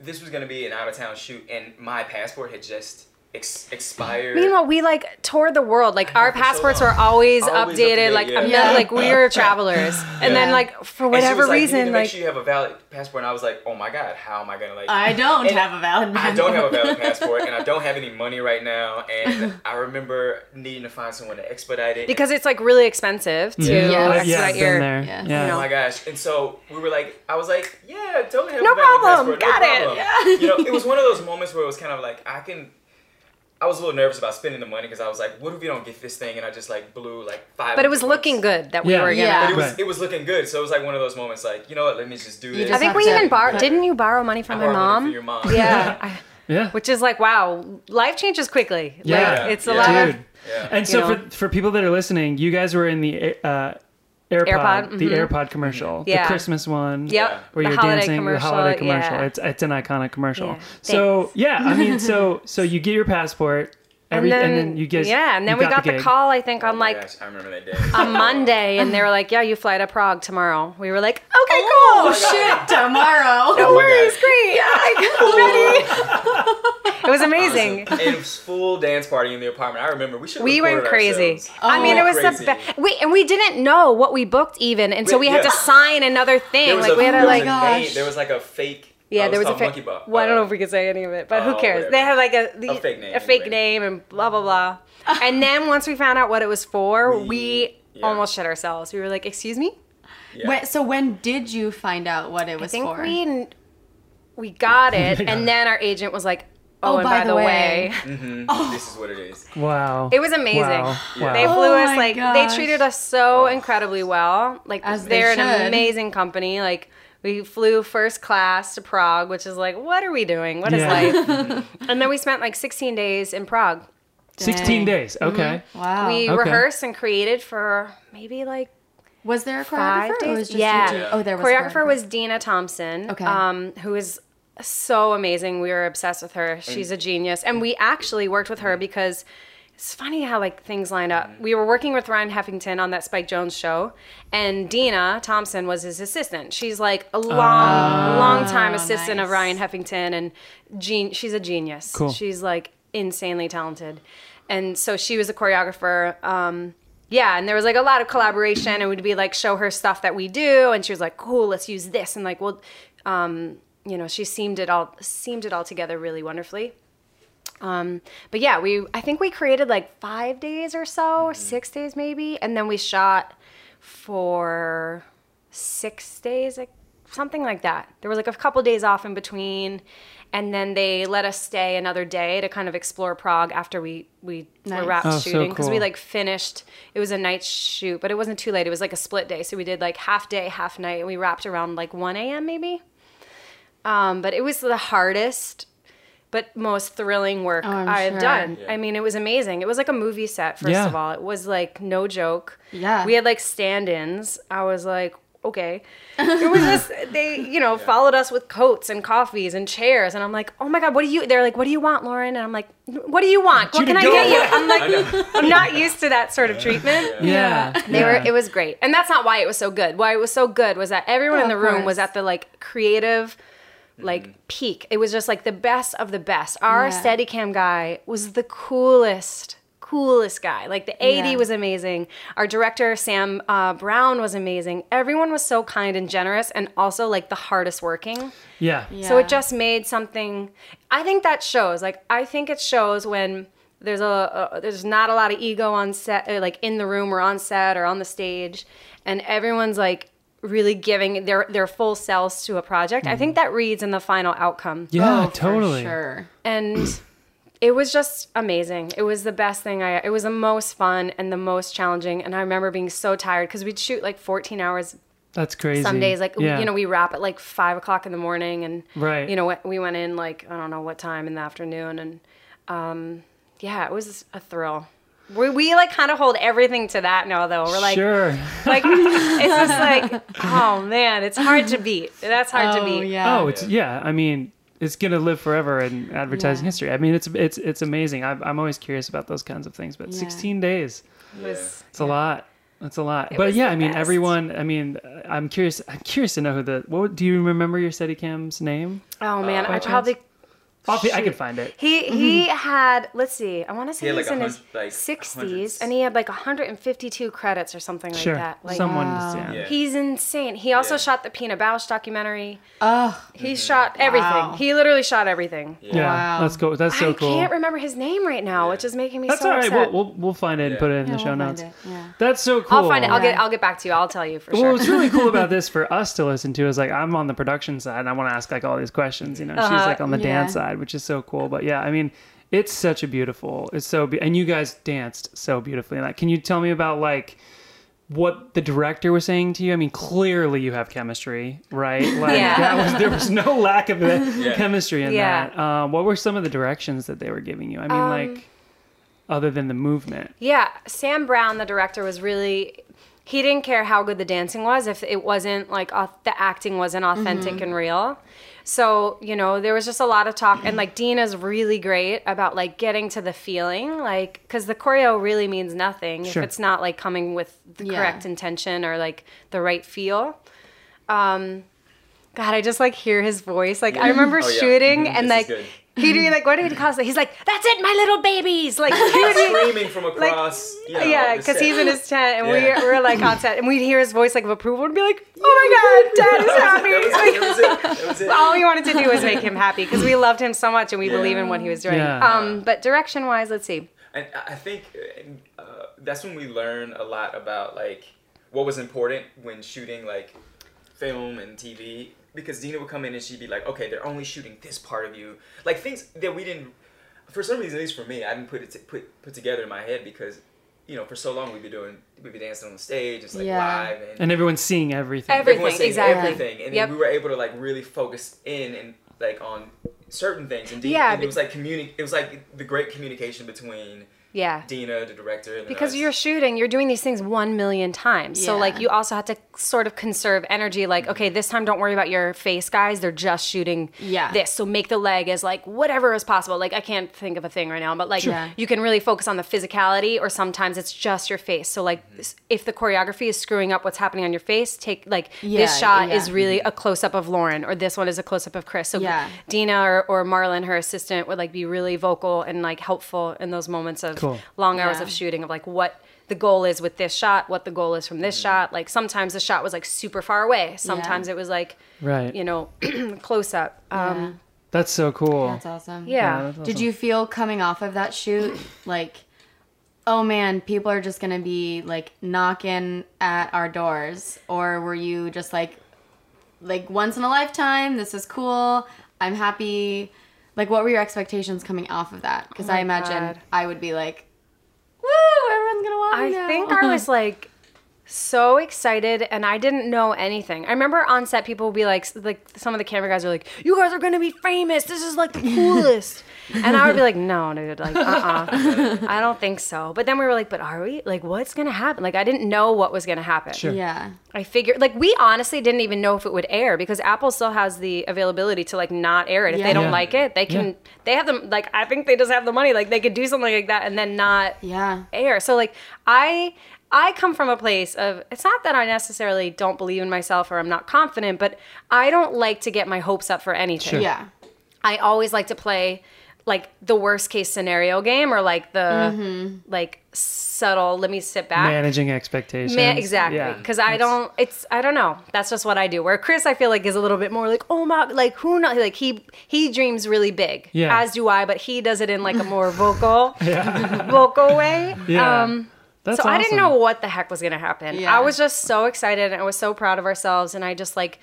this was going to be an out of town shoot, and my passport had just ex- expired. Meanwhile, we like toured the world. Like our for so passports were always, Always up updated. date, like yeah. a mil- Yeah. like we were travelers. And then like for And she whatever was like, you need reason, to make like sure you have a valid passport. And I was like, oh my god, how am I gonna like? I don't have a valid passport. I don't have a valid passport, and I don't have any money right now. And I remember needing to find someone to expedite it. because it's like really expensive mm-hmm. to Yeah, uh, Yeah. expedite yeah, I've your. been there. Yeah. Yeah. Oh my gosh! And so we were like, I was like, yeah, totally have No a valid problem, passport, got no it, problem. yeah. You know, it was one of those moments where it was kind of like I can. I was a little nervous about spending the money because I was like, what if we don't get this thing? And I just like blew like five. But it was looking good that we Yeah. were gonna. Yeah. But it was Right. it was looking good, so it was like one of those moments, like you know what, let me just do You this. I think we to even borrowed. Didn't you borrow money from I my borrowed money mom? from your mom. Yeah. I- Yeah. Which is like, wow, life changes quickly. Yeah. Like, it's a Yeah. lot Dude. of. Yeah. And so You know? for for people that are listening, you guys were in the uh, AirPod, AirPod, the mhm. AirPod commercial, Yeah. the Christmas one. Yep. Where The you're dancing, the holiday commercial. yeah. It's it's an iconic commercial. Yeah. So yeah, I mean, so so you get your passport, every, and then, you guys yeah, and then you we got, the, gig. call. I think Oh on like gosh, I remember that day. on Monday, and they were like, "Yeah, you fly to Prague tomorrow." We were like, "Okay, Oh cool, shit! Tomorrow. no Oh worries, great, yeah, I'm ready." it was amazing. and it was full dance party in the apartment. I remember we should. We went crazy. Oh, I Oh, mean, it was crazy. the best. We and we didn't know what we booked even, and so we had Yeah. to sign another thing. Like a, we had to like. a oh gosh. name. There was like a fake. Yeah, oh, there it was a fake. Monkey Bar. Well, I don't know if we could say any of it, but who Oh, cares? whatever. They had like a the, A fake name, a fake anyway. name, and blah blah blah. and then once we found out what it was for, we, We- yeah. almost shit ourselves. We were like, "Excuse me." yeah. When, so when did you find out what it was for? I think for? we we got it, and then our agent was like, "Oh, Oh, and by, the way." Mhm, This is what it is. Wow. It was amazing. Wow. Yeah. They flew Oh us like gosh. they treated us so incredibly well. Like As they they're an amazing company. Like we flew first class to Prague, which is like, what are we doing? What is Yeah. life? and then we spent like 16 days in Prague. 16 days. Okay. Wow. We Okay. rehearsed and created for maybe like was there a five choreographer? Or was just yeah. you two? Oh, there was choreographer choreographer. was Dina Thompson. Okay. Um, who is so amazing. We were obsessed with her. She's a genius, and we actually worked with her because it's funny how like things line up. We were working with Ryan Heffington on that Spike Jonze show, and Dina Thompson was his assistant. She's like a long, long time assistant of. Ryan Heffington, and gen- she's a genius. Cool. She's like insanely talented, and so she was a choreographer. Um, yeah, and there was like a lot of collaboration, and we'd be like show her stuff that we do, and she was like, "Cool, let's use this," and like, well, um, you know, she seemed it all seemed it all together really wonderfully. Um, but yeah, we I think we created like five days or so, or six days maybe, and then we shot for six days, like something like that. There was like a couple days off in between, and then they let us stay another day to kind of explore Prague after we we Nice. were wrapped Oh, shooting because we cool. like finished. It was a night shoot, but it wasn't too late. It was like a split day, so we did like half day, half night, and we wrapped around like one a.m. maybe. Um, but it was the hardest but most thrilling work Oh, I'm I've sure. done. Yeah. I mean, it was amazing. It was like a movie set, first Yeah. of all. It was like no joke. Yeah. We had like stand ins. I was like, okay. It was just, they, you know, followed us with coats and coffees and chairs. And I'm like, oh my God, what do you, they're like, what do you want, Lauren? And I'm like, what do you want? What you can I get you? I'm like. I'm not used to that sort of treatment. Yeah. They yeah. were. It was great, and that's not why it was so good. Why it was so good was that everyone Oh, in the of room was at the like creative, like peak. It was just like the best of the best. Our Yeah. Steadicam guy was the coolest, coolest guy. Like the AD Yeah. was amazing. Our director Sam uh, Brown was amazing. Everyone was so kind and generous, and also like the hardest working. Yeah. Yeah. So it just made something. I think that shows. Like I think it shows when there's a, a there's not a lot of ego on set, like in the room or on set or on the stage, and everyone's like really giving their their full selves to a project. I think that reads in the final outcome. Yeah, Oh, for totally. Sure. And it was just amazing. It was the best thing I. It was the most fun and the most challenging. And I remember being so tired because we'd shoot like 14 hours That's crazy. some days like yeah. you know we wrap at like five o'clock in the morning and Right. you know we went in like i don't know what time in the afternoon and um yeah it was a thrill we, we like kind of hold everything to that now though we're like sure. like it's just like oh man it's hard to beat that's hard to Oh, beat yeah. Oh, it's yeah. I mean, it's gonna live forever in advertising Yeah. history. I mean, it's it's it's amazing. I'm I'm always curious about those kinds of things. But Yeah. 16 days, It was- it's a lot. That's a lot. It but yeah, I mean, best. everyone. I mean, uh, I'm curious. I'm curious to know who the. What do you remember your Steadicam's name? oh man by i chance? probably I'll, I shoot. could find it. He he had let's see, I want to say He had, he's like, in his hun- like, sixties, hundreds. and he had like 152 credits or something Sure. like that. Like Someone, Wow. yeah. Yeah. he's insane. He also Yeah. shot the Pina Bausch documentary. Oh, He shot everything. Wow. He literally shot everything. Yeah, Wow. that's cool. That's so cool. I can't remember his name right now, which is making me That's so all right. upset. We'll, we'll we'll find it and put it in yeah, the show we'll notes. it. Yeah. That's so cool. I'll find it. I'll get I'll get back to you. I'll tell you for Well, sure. what's really cool about this for us to listen to is like I'm on the production side and I want to ask like all these questions. You know, she's Uh-huh. like on the dance Yeah. Side, which is so cool. But yeah, I mean, it's such a beautiful. It's so be- and you guys danced so beautifully. Like, can you tell me about like what the director was saying to you? I mean, clearly you have chemistry, right? Like Yeah. that was there was no lack of Yeah. chemistry in Yeah. that. Um, what were some of the directions that they were giving you? I mean, like other than the movement. Yeah, Sam Brown, the director, was really. He didn't care how good the dancing was if it wasn't like the acting wasn't authentic Mm-hmm. and real. So you know there was just a lot of talk, and like Dina's really great about like getting to the feeling, like because the choreo really means nothing Sure. if it's not like coming with the Yeah. correct intention or like the right feel. Um, God, I just like hear his voice. Like I remember Oh, yeah. shooting Mhm. and This is like good. He'd be like, "What did he call it?" He's like, "That's it, my little babies!" Like he would Screaming from across. you know, yeah, because he's in his tent and Yeah. we're, we're like on set and we'd hear his voice like of approval and be like, oh my god, dad is happy. That was, that was it. That was it. all we wanted to do was make him happy because we loved him so much and we Yeah. believe in what he was doing. Yeah. Um, but direction wise, let's see. And I I think uh, that's when we learn a lot about like what was important when shooting like film and TV. Because Dina would come in and she'd be like, "Okay, they're only shooting this part of you," like things that we didn't. For some reason, at least for me, I didn't put it to, put put together in my head because, you know, for so long we'd be doing we'd be dancing on the stage, it's like Yeah. live and, And everyone's seeing everything. Every- everyone's Everything, exactly. everything, and Yep. then we were able to like really focus in and like on certain things. And, Dina, Yeah, and but- it was like communi- It was like the great communication between Yeah. Dina, uh, the director, and Because us. you're shooting, you're doing these things one million times. So like you also have to sort of conserve energy. Like, okay, this time don't worry about your face, guys. They're just shooting Yeah. this. So make the leg as like whatever is possible. Like I can't think of a thing right now, but like Sure. you can really focus on the physicality, or sometimes it's just your face. So like mm-hmm. s- if the choreography is screwing up what's happening on your face, take like Yeah, this shot yeah. is really mm-hmm. a close up of Lauren, or this one is a close up of Chris. So Yeah. Dina or, or Marlon, her assistant, would like be really vocal and like helpful in those moments of Cool. Long hours Yeah. of shooting of like what the goal is with this shot, what the goal is from this shot. Like sometimes the shot was like super far away. Sometimes it was like, Right. you know, close up. Um, That's so cool. That's awesome. yeah. that's Did you feel coming off of that shoot like, oh man, people are just gonna be like knocking at our doors, or were you just like, like once in a lifetime, this is cool, I'm happy. Like, what were your expectations coming off of that? Because Oh I imagine God. I would be like, woo, everyone's gonna want me I now. think I was like so excited and I didn't know anything. I remember on set people would be like like some of the camera guys are like, "You guys are going to be famous. This is like the coolest." and I would be like, "No, dude, like uh-uh. I don't think so." But then we were like, "But are we? Like what's going to happen?" Like I didn't know what was going to happen. Sure. yeah, I figured like we honestly didn't even know if it would air because Apple still has the availability to like not air it. If Yeah. they don't Yeah. like it, they can Yeah. they have them like I think they just have the money. Like they could do something like that and then not yeah, air. So like I I come from a place of it's not that I necessarily don't believe in myself or I'm not confident, but I don't like to get my hopes up for anything. Sure. yeah, I always like to play like the worst case scenario game or like the like subtle let me sit back. Managing expectations. Man, exactly. Yeah, Because I don't. It's I don't know. That's just what I do. Where Chris, I feel like is a little bit more like, oh my, like who knows? Like he he dreams really big. Yeah. As do I, but he does it in like a more vocal, vocal way. Yeah. Um, That's so I didn't know what the heck was gonna happen. Yeah. I was just so excited and I was so proud of ourselves, and I just like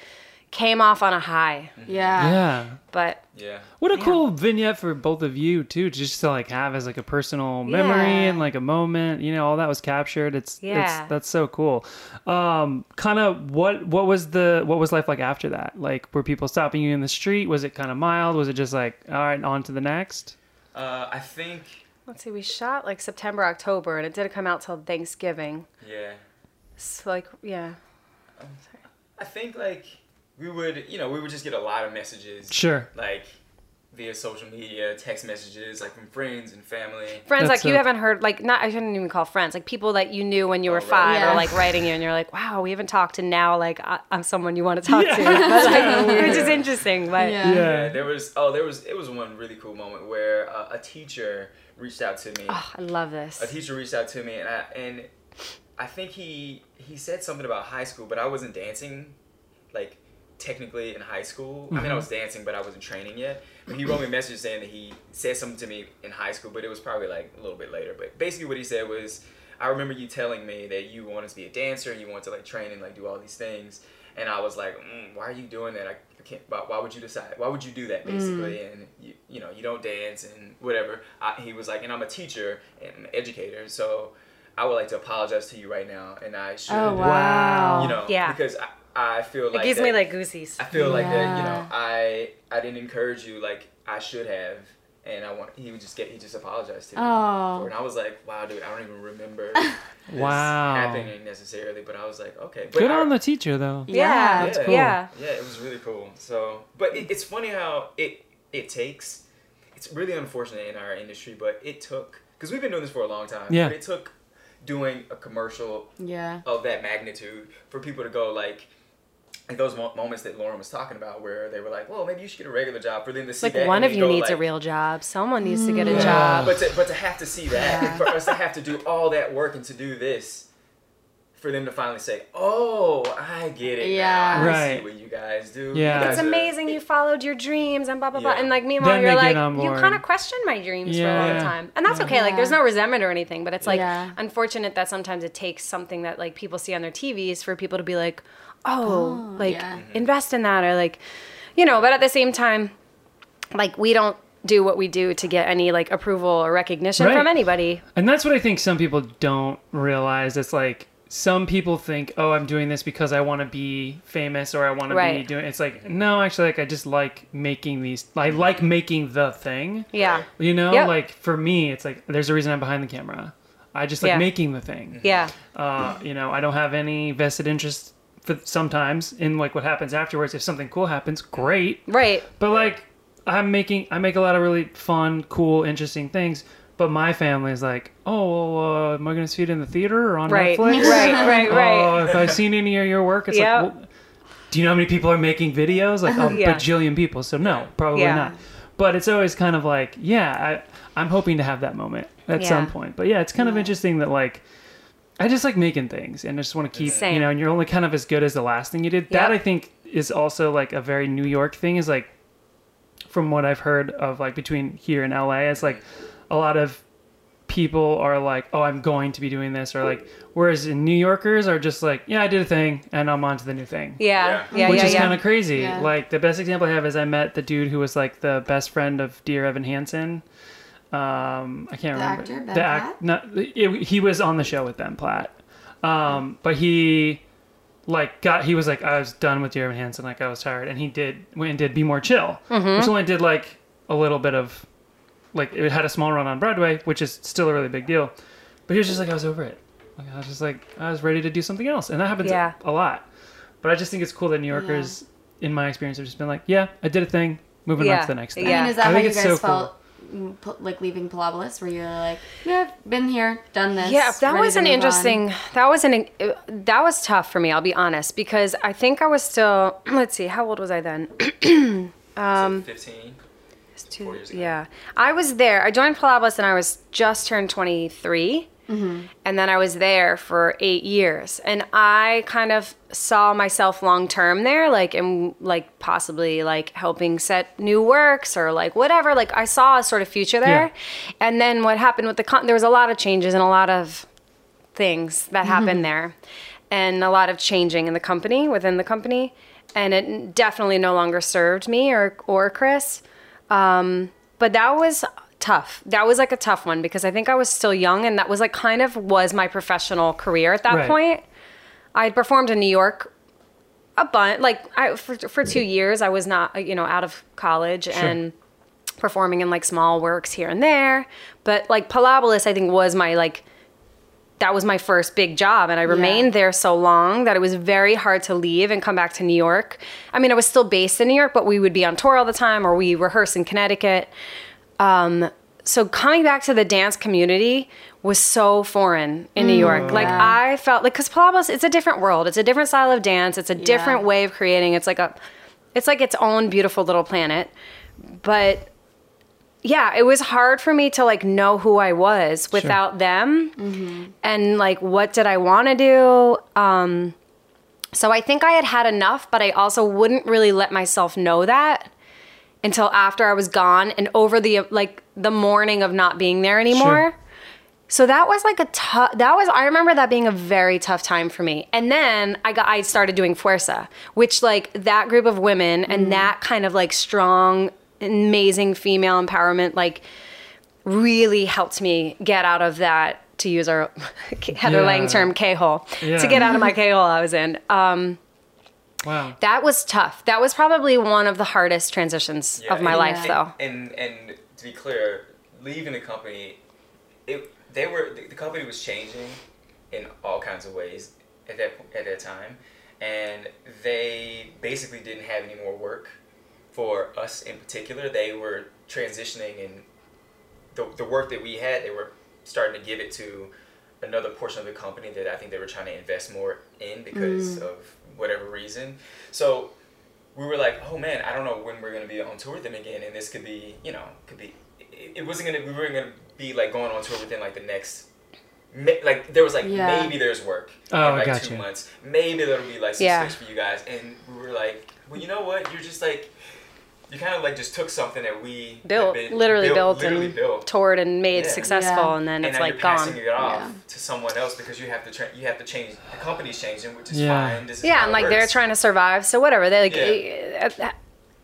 came off on a high. yeah, Yeah. But yeah. What a cool vignette for both of you too, just to like have as like a personal memory Yeah. and like a moment. You know, all that was captured. It's Yeah. it's that's so cool. Um, kind of what what was the what was life like after that? Like, were people stopping you in the street? Was it kind of mild? Was it just like all right, on to the next? Uh, I think, let's see, we shot like September, October, and it didn't come out till Thanksgiving. yeah. So like, yeah. I think like we would, you know, we would just get a lot of messages. Sure. Like, via social media, text messages, like from friends and family. Friends That's like you haven't heard like not I shouldn't even call friends like people that you knew when you were right. five Yeah. or like writing you and you're like wow we haven't talked and now like I, I'm someone you want to talk to but, like, which is interesting but Yeah. Yeah, there was oh there was it was one really cool moment where uh, a teacher reached out to me. oh, I love this a teacher reached out to me and I and I think he he said something about high school, but I wasn't dancing like technically in high school. I mean I was dancing but I wasn't training yet. But he wrote me a message saying that he said something to me in high school, but it was probably like a little bit later. But basically what he said was I remember you telling me that you wanted to be a dancer and you wanted to like train and like do all these things. And I was like, mm, why are you doing that? I can't. Why, why would you decide? Why would you do that? Mm. Basically, and you, you know, you don't dance and whatever. I, he was like, and I'm a teacher and an educator, so I would like to apologize to you right now, and I should. Oh wow. You know, Yeah. because I, I feel like it gives that, me like goosies I feel like that. You know, I I didn't encourage you like I should have, and I want. He would just get. He just apologized to me. Oh. for. And I was like, wow, dude, I don't even remember. this Wow. Happening necessarily, but I was like, okay. But Good I- on the teacher though. yeah Yeah. That's cool. yeah yeah, it was really cool. So, but it, it's funny how it it takes. It's really unfortunate in our industry, but it took because we've been doing this for a long time. Yeah. But it took doing a commercial Yeah. of that magnitude for people to go like. Like those mo- moments that Lauren was talking about, where they were like, "Well, maybe you should get a regular job." For them to see like that, one of you go, needs a real job someone needs to get a Yeah. job But to, but to have to see that, Yeah. for us to have to do all that work and to do this, for them to finally say, "Oh, I get it. Yeah. now. I Right. see what you guys do. Yeah. You it's guys are- amazing you followed your dreams and blah blah blah and like meanwhile Then you're like you kind of questioned my dreams for a long time and that's okay like there's no resentment or anything but it's like Yeah. unfortunate that sometimes it takes something that like people see on their tvs for people to be like oh, like yeah. invest in that or like you know but at the same time like we don't do what we do to get any like approval or recognition Right. from anybody And that's what I think some people don't realize. It's like some people think, "Oh, I'm doing this because I want to be famous or I want to be doing." It's like, no, actually, like I just like making these. I like making the thing. yeah You know, Yep. like for me, it's like there's a reason I'm behind the camera. I just like Yeah. making the thing. yeah Uh, you know, I don't have any vested interest. For sometimes in like what happens afterwards. If something cool happens, great. right But like, I'm making, I make a lot of really fun, cool, interesting things. But my family is like, oh, well, uh, am I going to see it in the theater or on right Netflix? right right right Oh, if I've seen any of your work, it's Yep. like, well, do you know how many people are making videos? Like a Yeah. bajillion people. So no, probably Yeah. not. But it's always kind of like, yeah, I, I'm hoping to have that moment at Yeah. some point. But yeah, it's kind of interesting that like, I just like making things and I just want to keep, Same. you know, and you're only kind of as good as the last thing you did. That I think is also like a very New York thing is like, from what I've heard of like between here and LA, it's like a lot of people are like, oh, I'm going to be doing this, or like, whereas in New Yorkers are just like, yeah, I did a thing and I'm on to the new thing. yeah Yeah. yeah Which yeah, is yeah. kind of crazy. Yeah. Like the best example I have is I met the dude who was like the best friend of Dear Evan Hansen. Um, I can't The remember actor, Ben the act. Not, it, he was on the show with Ben Platt. Um, but he like got he was like I was done with Dear Evan Hansen. Like I was tired, and he did went and did Be More Chill, Mm-hmm. which only did like a little bit of like it had a small run on Broadway, which is still a really big deal. But he was just like I was over it. Like I was just like I was ready to do something else, and that happens Yeah. a lot. But I just think it's cool that New Yorkers, in my experience, have just been like, yeah, I did a thing, moving on to the next thing. Yeah. I mean, is that I how think you it's guys so cool. felt, p- like leaving Pilobolus, where you're like, yeah, been here, done this. Yeah, that was an move on." interesting. That was an uh, that was tough for me. I'll be honest because I think I was still. Let's see, how old was I then? um, 15. Two- Four years ago. yeah, I was there. I joined Pilobolus and I was just turned twenty and then I was there for eight years, and I kind of saw myself long term there, like and like possibly like helping set new works or like whatever. Like I saw a sort of future there, and then what happened with the con- there was a lot of changes and a lot of things that happened there. And a lot of changing in the company within the company. And it definitely no longer served me or or Chris. Um, but that was tough that was like a tough one because I think I was still young and that was like kind of was my professional career at that Right. point I had performed in New York a bunch like I for, for 2 years I was not you know out of college and performing in like small works here and there but like Pilobolus I think was my like that was my first big job and I remained there so long that it was very hard to leave and come back to New York. I mean, I was still based in New York, but we would be on tour all the time or we rehearse in Connecticut. Um, so coming back to the dance community was so foreign in New York. Like Yeah. I felt like cuz Pilobolus it's a different world. It's a different style of dance. It's a different way of creating. It's like a it's like its own beautiful little planet. But yeah, it was hard for me to like know who I was without them and like what did I want to do. Um, so I think I had had enough, but I also wouldn't really let myself know that until after I was gone and over the like the morning of not being there anymore. Sure. So that was like a tough. That was I remember that being a very tough time for me. And then I got I started doing Fuerza, which like that group of women and that kind of like strong, amazing female empowerment like really helped me get out of that. To use our Heather Yeah. Lang term, K hole. Yeah. To get out of my K hole I was in. Um, Wow. that was tough. That was probably one of the hardest transitions Yeah, of my and- life, and- though. And and to be clear, leaving the company, it they were the, the company was changing in all kinds of ways at that at that time, and they basically didn't have any more work for us in particular. They were transitioning and the the work that we had, they were starting to give it to another portion of the company that I think they were trying to invest more in because mm. of whatever reason. So we were like, oh man, I don't know when we're gonna be on tour with them again, and this could be, you know, could be. It, it wasn't gonna. We weren't gonna be like going on tour within like the next. Like there was like Yeah. maybe there's work Oh, in like I two months. Maybe there'll be like some Yeah. space for you guys, and we were like, well, you know what? You're just like. You kind of like just took something that we Built, been- literally built, literally and built, toured and made Yeah. successful, Yeah. and then and it's now like you're passing gone. it off Yeah. to someone else because you have to tra- you have to change the company's changing, which is Yeah. fine. This is Yeah, how and it like they're trying to survive, so whatever. They like, Yeah.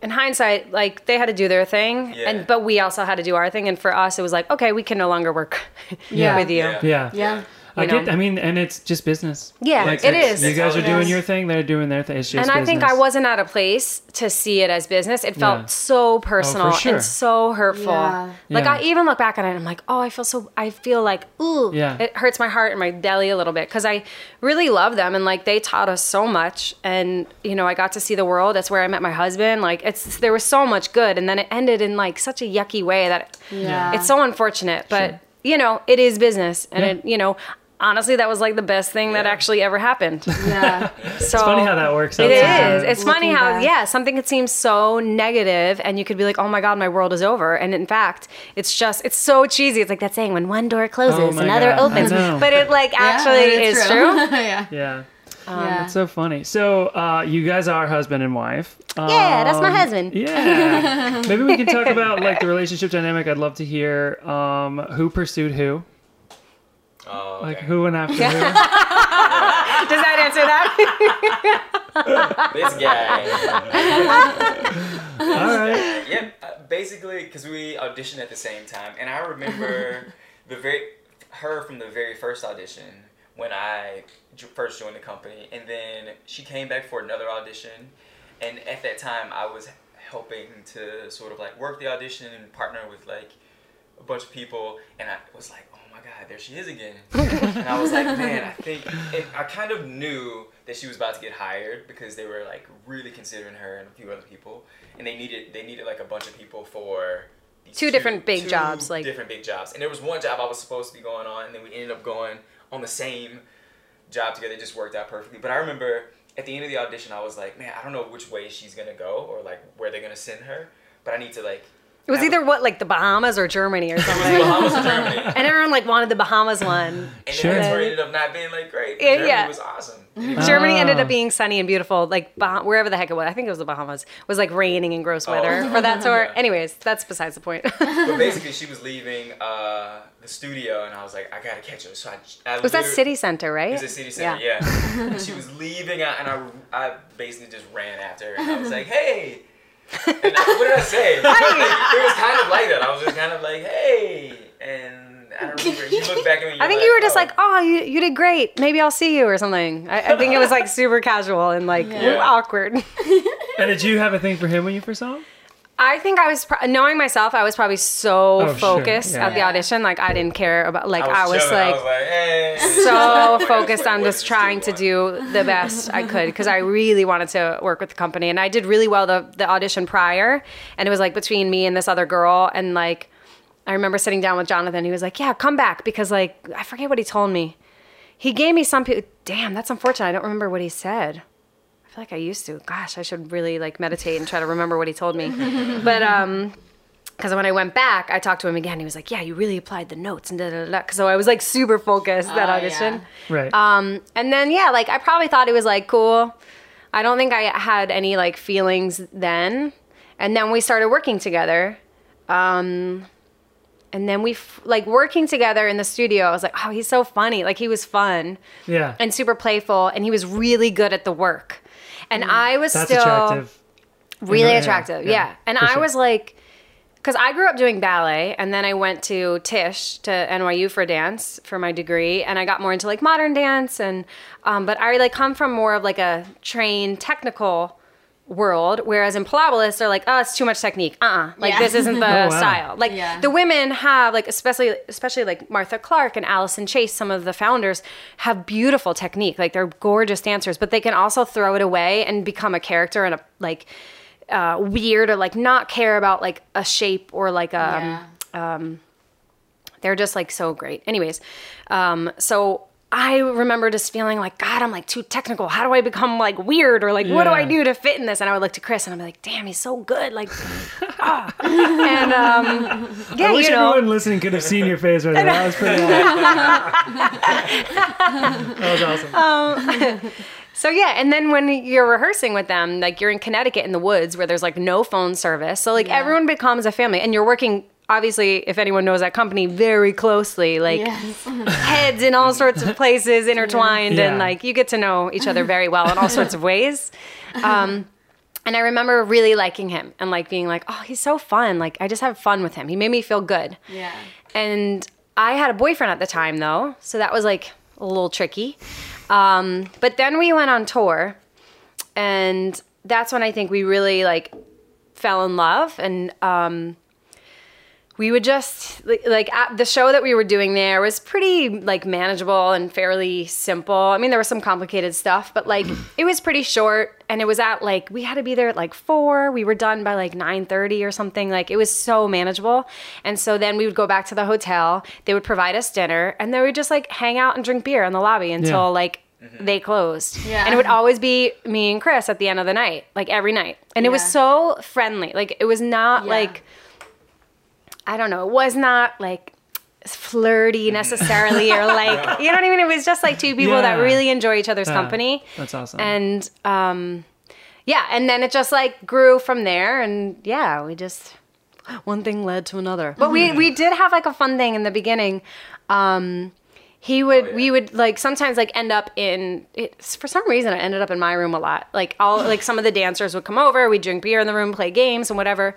in hindsight, like they had to do their thing, Yeah. and but we also had to do our thing. And for us, it was like, okay, we can no longer work Yeah. with you. Yeah. Yeah. Yeah. I You get. I mean, and it's just business. Yeah, Like, it's- You guys are doing is. your thing. They're doing their thing. It's just. and I think I wasn't at a place to see it as business. It felt Yeah. so oh, personal sure. and so hurtful. Yeah. Like Yeah. I even look back at it and I'm like, oh, I feel so. I feel like, ooh, Yeah. it hurts my heart and my belly a little bit because I really love them and like they taught us so much. And you know, I got to see the world. That's where I met my husband. Like it's there was so much good, and then it ended in like such a yucky way that Yeah. it's so unfortunate. But Sure. you know, it is business, and Yeah. it you know. Honestly, that was like the best thing that actually ever happened. Yeah. So It's funny how that works. It out is. It's funny how back. yeah, something could seem so negative, and you could be like, "Oh my god, my world is over," and in fact, it's just it's so cheesy. It's like that saying, "When one door closes, Oh another God, opens," but it like actually Yeah, is it's true. yeah. Yeah. yeah. It's so funny. So uh, you guys are husband and wife. Yeah, that's my Um, husband. Yeah. Maybe we can talk about like the relationship dynamic. I'd love to hear um, who pursued who, Oh, like who went after who. Does that answer that? this guy. All right. yep. Uh, basically, because we auditioned at the same time, and I remember the very her from the very first audition when I first joined the company, and then she came back for another audition, and at that time I was helping to sort of like work the audition and partner with like a bunch of people, and I was like, my god, there she is again. and I was like, man, I think and I kind of knew that she was about to get hired because they were like really considering her and a few other people, and they needed they needed like a bunch of people for these Two different big two jobs, like- different big jobs. And there was one job I was supposed to be going on, and then we ended up going on the same job together. It just worked out perfectly. But I remember at the end of the audition, I was like, man, I don't know which way she's gonna go or like where they're gonna send her, but I need to like. It was either what like the Bahamas or Germany or something. Bahamas or Germany. and everyone like wanted the Bahamas one. And Sure. then the tour ended up not being like great. Yeah, Germany yeah. was awesome. Germany ended up being sunny and beautiful, like bah- wherever the heck it was. I think it was the Bahamas. Was like raining and gross weather Oh. for that tour. Yeah. Anyways, that's besides the point. But basically, she was leaving uh, the studio, and I was like, I gotta catch her. So I, I was that City Center, right? It was at City Center, yeah. And she was leaving, uh, and I, I basically just ran after her, and I was like, hey. And I, what did I say? it was kind of like that. I was just kind of like, hey. And I don't remember. You look back at me. I think you were just oh. like, oh, you, you did great. Maybe I'll see you or something. I, I think it was like super casual and like Yeah. awkward. And did you have a thing for him when you first saw him? I think I was pro- knowing myself. I was probably so Oh, sure. focused Yeah. at the audition, like I didn't care about. Like I was, chilling. like, hey. so focused on just trying to do the best I could because I really wanted to work with the company, and I did really well the the audition prior, and it was like between me and this other girl, and like I remember sitting down with Jonathan. He was like, "Yeah, come back," because like I forget what he told me. He gave me some. pe- Damn, that's unfortunate. I don't remember what he said. I feel like I used to. Gosh, I should really like meditate and try to remember what he told me. but um, because when I went back, I talked to him again. He was like, "Yeah, you really applied the notes and da da da." da." So I was like super focused that Oh, audition. yeah. Right. Um, and then yeah, like I probably thought it was like cool. I don't think I had any like feelings then. And then we started working together. Um, and then we f- like working together in the studio. I was like, oh, he's so funny. Like he was fun yeah. and super playful, and he was really good at the work. And I was That's still attractive. really Yeah, attractive. yeah, Yeah. And I sure. was like, because I grew up doing ballet, and then I went to Tisch to NYU for dance for my degree, and I got more into like modern dance, and um, but I like come from more of like a trained technical world, whereas in Pilobolus they're like, oh, it's too much technique. Uh, uh like Yeah. this isn't the wow. style. Like Yeah. the women have like especially especially like Martha Clarke and Alison Chase, some of the founders have beautiful technique. Like they're gorgeous dancers, but they can also throw it away and become a character and a like uh, weird or like not care about like a shape or like a yeah. they're just like so great. Anyways, um, so I remember just feeling like, God, I'm like too technical. How do I become like weird or like what do I do to fit in this? And I would look to Chris and I'd be like, damn, he's so good. Like, ah. and um, yeah, I wish you know, everyone listening could have seen your face right there. That was pretty awesome. that was awesome. So yeah, and then when you're rehearsing with them, like you're in Connecticut in the woods where there's like no phone service. So like Yeah. everyone becomes a family and you're working obviously if anyone knows that company very closely like Yes. heads in all sorts of places intertwined Yeah. and like you get to know each other very well in all sorts of ways. Um and I remember really liking him and like being like, "Oh, he's so fun. Like I just have fun with him. He made me feel good." yeah. And I had a boyfriend at the time though, so that was like a little tricky. Um, but then we went on tour, and that's when I think we really like fell in love. And um, we would just like, like at the show that we were doing there was pretty like manageable and fairly simple. I mean, there was some complicated stuff, but like it was pretty short. And it was at like we had to be there at like four. We were done by like nine thirty or something. Like it was so manageable. And so then we would go back to the hotel. They would provide us dinner, and then we'd just like hang out and drink beer in the lobby until Yeah. like mm-hmm. they closed. Yeah. And it would always be me and Chris at the end of the night, like every night. And it was so friendly. Like it was not Yeah. like I don't know, it was not like flirty necessarily or like you know what I mean? It was just like two people that really enjoy each other's Yeah. company. That's awesome. And um yeah, and then it just like grew from there and yeah, we just one thing led to another. But we we did have like a fun thing in the beginning. Um he would we would like sometimes like end up in it, for some reason I ended up in my room a lot. Like all like some of the dancers would come over, we'd drink beer in the room, play games and whatever.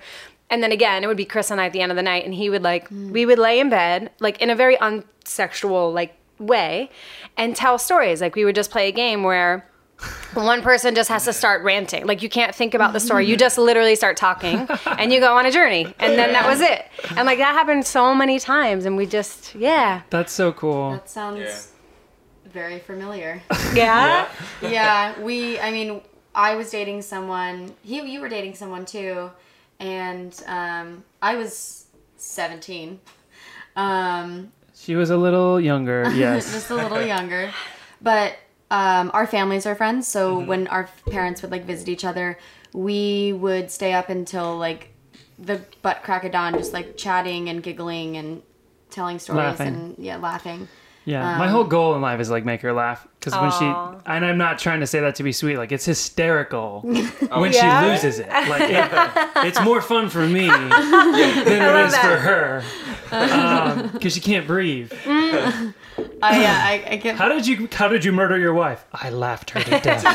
And then again, it would be Chris and I at the end of the night and he would like we would lay in bed like in a very unsexual like way and tell stories. Like we would just play a game where one person just has to start ranting. Like you can't think about the story. You just literally start talking and you go on a journey. And then that was it. And like that happened so many times and we just yeah. That's so cool. That sounds Yeah. very familiar. Yeah. yeah, we. I mean, I was dating someone. He, you were dating someone too, and um, I was seventeen. Um, She was a little younger. Yes. just a little younger, but um, our families are friends. So Mm-hmm. when our parents would like visit each other, we would stay up until like the butt crack of dawn, just like chatting and giggling and telling stories Laughing. and yeah, laughing. Yeah, my whole um, goal in life is like make her laugh because when she and I'm not trying to say that to be sweet, like it's hysterical Oh, when Yeah? she loses it. Like it, it's more fun for me than it is love is for her um, because she can't breathe. Mm. I yeah, I, I get How did you How did you murder your wife? I laughed her to death.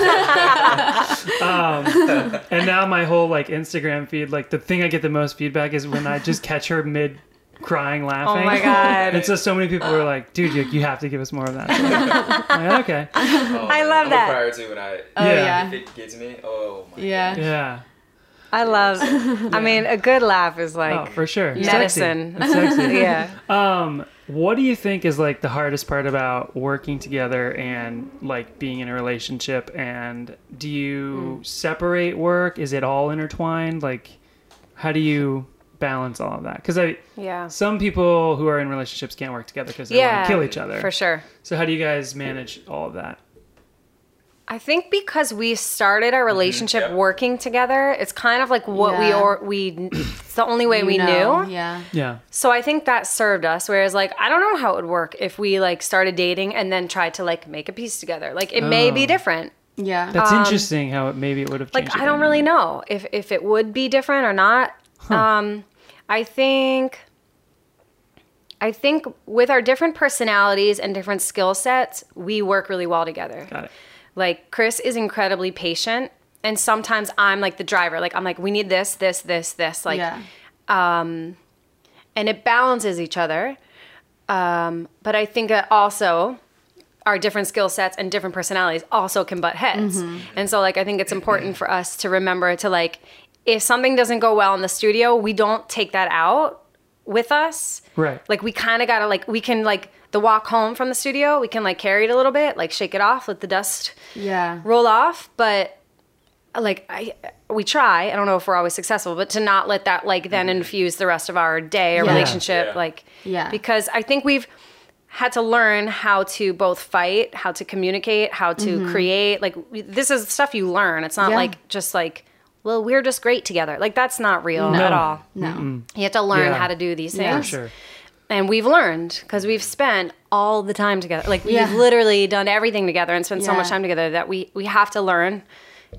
um, and now my whole like Instagram feed, like the thing I get the most feedback is when I just catch her mid crying laughing. Oh my god. And so so many people were like, dude, you, you have to give us more of that. I'm like, okay. Oh, I love I'm that. Prior to when I, Oh Yeah. yeah. if it gets me, oh my Yeah. Yeah. I love. I mean, a good laugh is like Oh, for sure. It's medicine. Sexy. It's sexy. yeah. Um, what do you think is like the hardest part about working together and like being in a relationship? And do you separate work? Is it all intertwined? Like, how do you balance all of that? Because I, Yeah. some people who are in relationships can't work together because they Yeah. want to kill each other. For sure. So how do you guys manage all of that? I think because we started our relationship Yep. working together, it's kind of like what we Yeah. or we. It's the only way You we know, knew. Yeah. Yeah. So I think that served us. Whereas, like, I don't know how it would work if we like started dating and then tried to like make a piece together. Like, it may be Oh. different. Yeah. That's interesting how it maybe it would have changed. Um, Like, the I don't really know if if it would be different or not. Um, I think. I think with our different personalities and different skill sets, we work really well together. Got it. Like Chris is incredibly patient, and sometimes I'm like the driver. Like I'm like, we need this, this, this, this. Like, yeah. um, and it balances each other. Um, but I think that also our different skill sets and different personalities also can butt heads. And so like I think it's important for us to remember to like if something doesn't go well in the studio, we don't take that out with us. Right. Like we kind of got to like we can like the walk home from the studio, we can like carry it a little bit, like shake it off, let the dust Yeah. roll off, but like I we try. I don't know if we're always successful, but to not let that like then mm-hmm. infuse the rest of our day or Yeah. relationship Yeah. like Yeah. because I think we've had to learn how to both fight, how to communicate, how to mm-hmm. create. Like this is stuff you learn. It's not Yeah. like just like well, we're just great together. Like that's not real No. at all. No. You have to learn Yeah. how to do these things. For sure. And we've learned because we've spent all the time together. Like we've Yeah. literally done everything together and spent so much time together that we we have to learn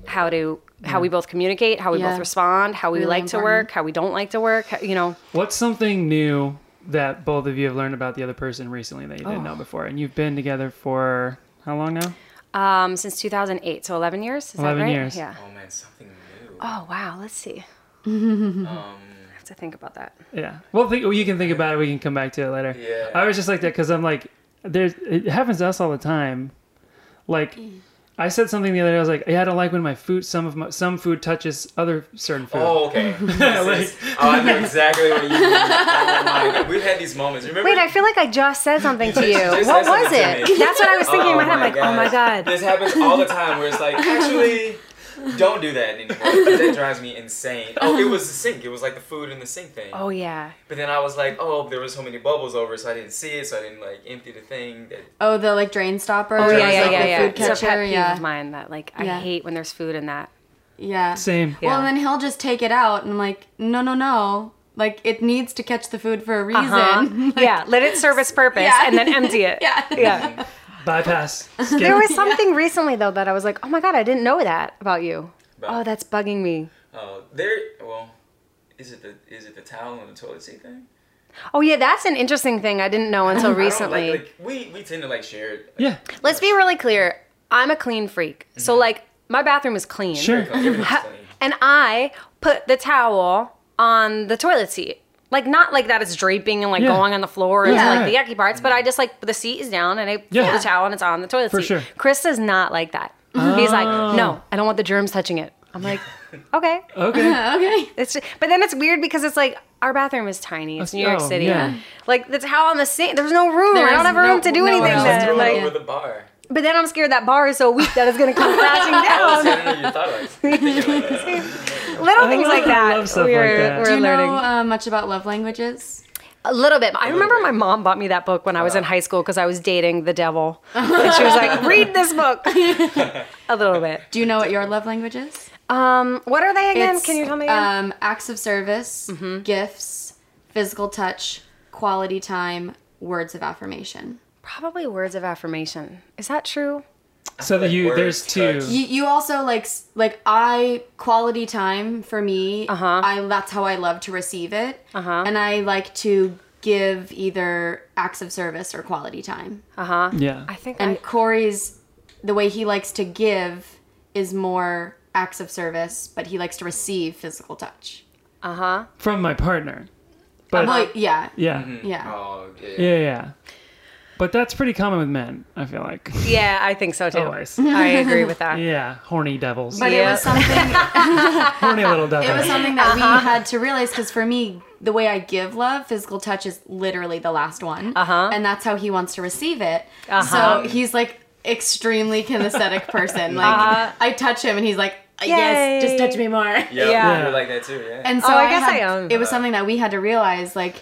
how to how we both communicate, how we Yeah. both respond, how we Really like to work, how we don't like to work. how- You know, What's something new that both of you have learned about the other person recently that you Oh. didn't know before? And you've been together for how long now? um, since 2008, so 11 years. Is 11 that right? years. Yeah. Oh man, something new. Oh wow. Let's see. Um, I have to think about that. Yeah. Well, think, you can think about it. We can come back to it later. Yeah. I was just like that because I'm like, there's. It happens to us all the time. Like, I said something the other day. I was like, yeah, I don't like when my food, some of my, some food touches other certain food. oh, okay. This is- oh, I know exactly what you mean. Oh. We've had these moments. Remember? Wait, I feel like I just said something to you. what was it? That's what I was thinking in my head. I'm like, oh my god. This happens all the time where it's like, actually, don't do that anymore. But that drives me insane. Oh, it was the sink. It was like the food in the sink thing. Oh yeah. But then I was like, oh, there was so many bubbles over, so I didn't see it, so I didn't like empty the thing. That Oh, the like drain stopper. Oh yeah, yeah, like yeah, the yeah. food It's a pet peeve yeah. of mine that like I Yeah. hate when there's food in that. Yeah. Same. Yeah. Well, and then he'll just take it out, and I'm like, no, no, no. Like it needs to catch the food for a reason. Uh-huh. yeah, let it serve its purpose Yeah. and then empty it. Yeah. Yeah. Bypass. Skip. There was something recently though that I was like, "Oh my god, I didn't know that about you." About- Oh, that's bugging me. uh, there. Well, is it the is it the towel on the toilet seat thing? Oh yeah, that's an interesting thing I didn't know until recently. Like, like, we we tend to like share it. yeah. Let's be really clear. I'm a clean freak. So like my bathroom is clean. Sure. Clean. and I put the towel on the toilet seat. Like not like that it's draping and like Yeah. going on the floor and Yeah. like the yucky parts, but I just like the seat is down and I Yeah. pull the towel and it's on the toilet For seat. sure. Chris does not like that. He's like, oh. no, I don't want the germs touching it. I'm like, okay. Okay. okay. It's but then it's weird because it's like our bathroom is tiny. It's New York Oh, City. yeah. Like the towel on the sink. There's no room. There I don't is have room to do no anything. room. then. Throw Like, it over the bar. But then I'm scared that bar is so weak that it's gonna come crashing see, I down. didn't know you thought I was thinking about that. Little things love- like I that. love stuff we're, like that. We're Do you learning. know uh, much about love languages? A little bit. I remember bit. my mom bought me that book when I was in high school because I was dating the devil. and she was like, read this book. a little bit. Do you know what your love language is? Um, what are they again? It's, Can you tell me again? Mm-hmm. Um, acts of service, gifts, physical touch, quality time, words of affirmation. Probably words of affirmation. Is that true? So that Like you words, there's two. You, you also like like I quality time for me. Uh-huh. I that's how I love to receive it. Uh-huh. And I like to give either acts of service or quality time. Uh huh. Yeah. I think And I, Corey's the way he likes to give is more acts of service, but he likes to receive physical touch. uh huh. From my partner. But Well, yeah, yeah. yeah. Oh, yeah. Yeah, yeah. But that's pretty common with men. I feel like. Yeah, I think so too. Always. I agree with that. Yeah, horny devils. But it was something. horny little devils. it was something that Uh-huh. we had to realize because for me, the way I give love, physical touch is literally the last one, Uh-huh. and that's how he wants to receive it. Uh-huh. So he's like extremely kinesthetic person. Like Uh-huh. I touch him, and he's like, "Yes, just touch me more." Yeah. you're like that too. Yeah. And so Oh, I I, guess had, I am. It was something that we had to realize. Like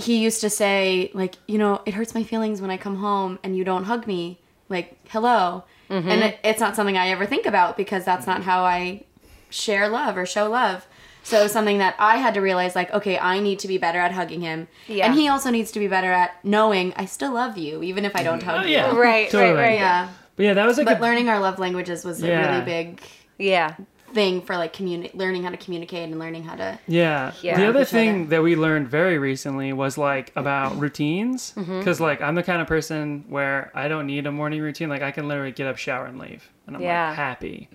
he used to say, like you know, it hurts my feelings when I come home and you don't hug me. Like hello, Mm-hmm. and it, it's not something I ever think about because that's not how I share love or show love. So something that I had to realize, like, okay, I need to be better at hugging him, Yeah. and he also needs to be better at knowing I still love you, even if I don't hug Oh, yeah. you. Right, Totally. right, right. Yeah, But yeah, that was like but a, learning our love languages was a really big Yeah. Thing for like communi- learning how to communicate and learning how to Yeah. Yeah. The other thing other. that we learned very recently was like about routines. Mm-hmm. Because like I'm the kind of person where I don't need a morning routine. Like I can literally get up, shower, and leave, and I'm Yeah. like happy.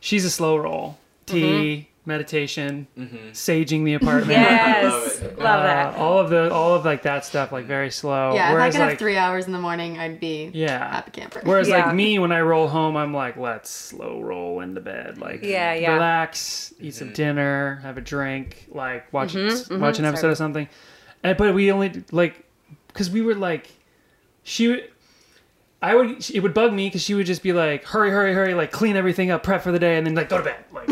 She's a slow roll. Tea, meditation, saging the apartment. Yes. love it. Love uh, that. all of the all of like that stuff like very slow. Yeah, if I Whereas could like have three hours in the morning, I'd be yeah. happy camper. Whereas Yeah. like me, when I roll home, I'm like, let's slow roll into bed. Like, Yeah, yeah. relax, eat some dinner, have a drink, like watch Mm-hmm, watch an episode of something. And but we only like because we were like, she. would- I would. It would bug me because she would just be like, "Hurry, hurry, hurry!" Like clean everything up, prep for the day, and then like go to bed. Like,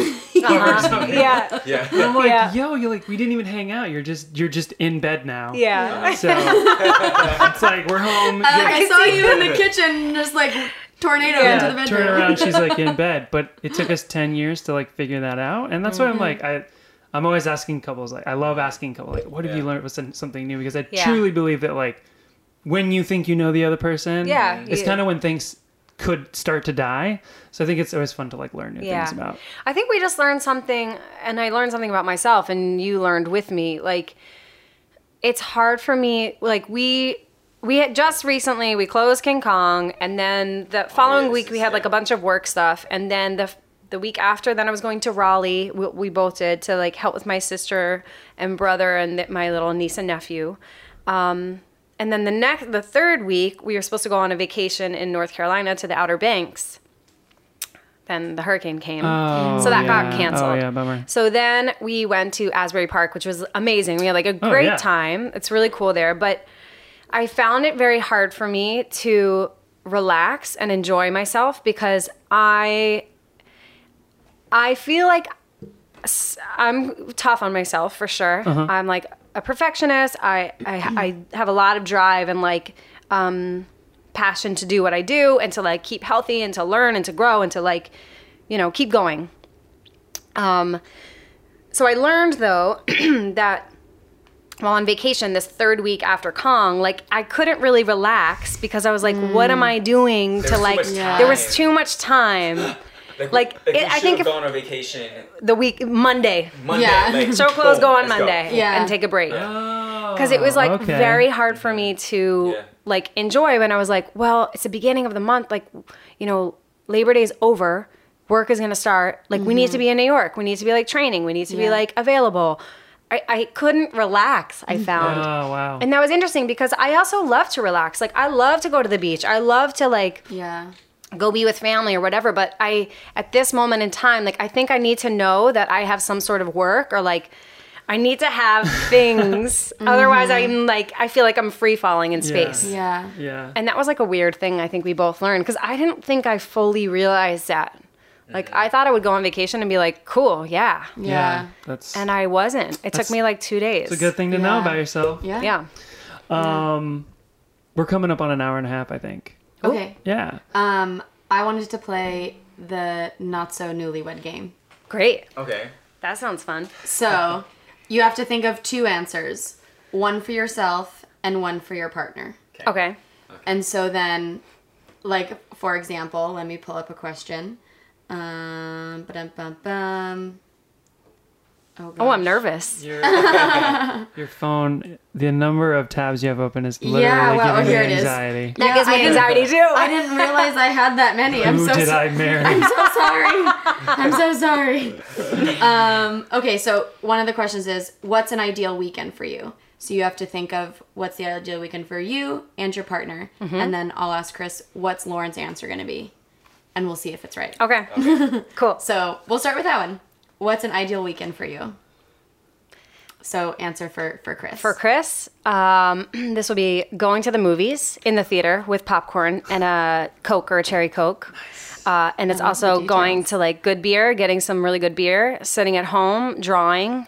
Uh-huh. Yeah. yeah. and I'm like, Yeah. "Yo, you're like, we didn't even hang out. You're just, you're just in bed now." Yeah. So it's like we're home. you're- I saw you in the kitchen, just like tornado Yeah. into the bedroom. turn around she's like in bed but it took us 10 years to like figure that out and that's why i'm like i i'm always asking couples like i love asking couples like what have you learned with something new because i Yeah. truly believe that like when you think you know the other person Yeah, it's you- kind of when things could start to die so i think it's always fun to like learn new Yeah. things about I think we just learned something, and I learned something about myself, and you learned with me. Like, it's hard for me. Like, we we had just recently we closed King Kong, and then the following yes, week we had like a bunch of work stuff, and then the the week after, then I was going to Raleigh. We, we both did to like help with my sister and brother and th- my little niece and nephew. Um, and then the next, the third week, we were supposed to go on a vacation in North Carolina to the Outer Banks. Then the hurricane came, Oh, so that yeah. got canceled. Oh, yeah, bummer. So then we went to Asbury Park, which was amazing. We had like a Oh, great yeah. time. It's really cool there, but I found it very hard for me to relax and enjoy myself because I I feel like I'm tough on myself for sure. Uh-huh. I'm like a perfectionist. I, I I have a lot of drive and like um, passion to do what I do and to like keep healthy and to learn and to grow and to like you know keep going. Um, so I learned though that while on vacation this third week after Kong, like I couldn't really relax because I was like, what am I doing to like? much There was too much time. Like, we it- I should think have if- gone on a vacation The week Monday, Monday. Yeah. Like, show clothes, go on let's Monday, Yeah. and take a break. Oh, Because it was like okay. very hard for me mm-hmm. to Yeah. like enjoy when I was like, well, it's the beginning of the month. Like, you know, Labor Day's over. Work is going to start. Like, we need to mm-hmm. be in New York. We need to be like training. We need to be like available. I, I couldn't relax, I mm-hmm. found. oh wow And that was interesting because I also love to relax. Like I love to go to the beach. I love to like Yeah. Go be with family or whatever, but I at this moment in time like I think I need to know that I have some sort of work or like I need to have things. Otherwise I'm like I feel like I'm free falling in space. Yeah. yeah And that was like a weird thing I think we both learned because I didn't think I fully realized that. Like I thought I would go on vacation and be like, "Cool, yeah." Yeah. that's And I wasn't. It took me like 2 days. it's a good thing to know about yourself Yeah. Yeah. um we're coming up on an hour and a half i think Okay. yeah Um, I wanted to play the not so newlywed game. Great. Okay. That sounds fun. So you have to think of two answers one for yourself and one for your partner. Okay. okay. And so then, like, for example, let me pull up a question. Um, ba-dum-bum-bum. Oh, Oh, I'm nervous. your, your phone the number of tabs you have open is literally Yeah, well, giving here me it is. anxiety That Yeah, gives me I anxiety too. I didn't realize I had that many. I'm who so did so- i marry I'm so sorry. I'm so sorry. Um, okay, so one of the questions is, what's an ideal weekend for you? So you have to think of what's the ideal weekend for you and your partner, Mm-hmm. and then I'll ask Chris what's Lauren's answer going to be, and we'll see if it's right. Okay. cool. So we'll start with that one. What's an ideal weekend for you? So answer for for Chris. For Chris, um, this will be going to the movies in the theater with popcorn and a Coke or a cherry Coke. Uh, and it's also going to like good beer, getting some really good beer, sitting at home, drawing,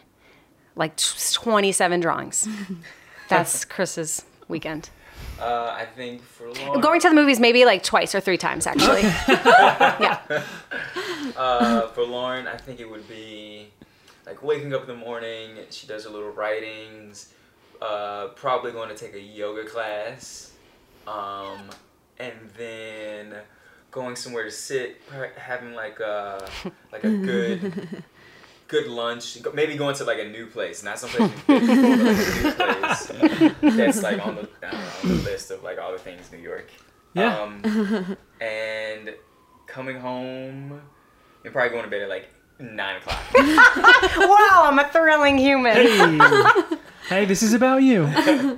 like 27 drawings. That's Chris's weekend. Uh, I think for Lauren, Going to the movies maybe like twice or three times actually. yeah. uh, for Lauren, I think it would be like waking up in the morning. She does her little writings. Uh, probably going to take a yoga class, um, and then going somewhere to sit, having like a like a good good lunch. Maybe going to like a new place, not some place you've been before, but like new place that's like on the know, on the list of like all the things New York. Yeah. Um, and coming home and probably going to bed at like nine o'clock. Wow, I'm a thrilling human. Hey, hey, this is about you.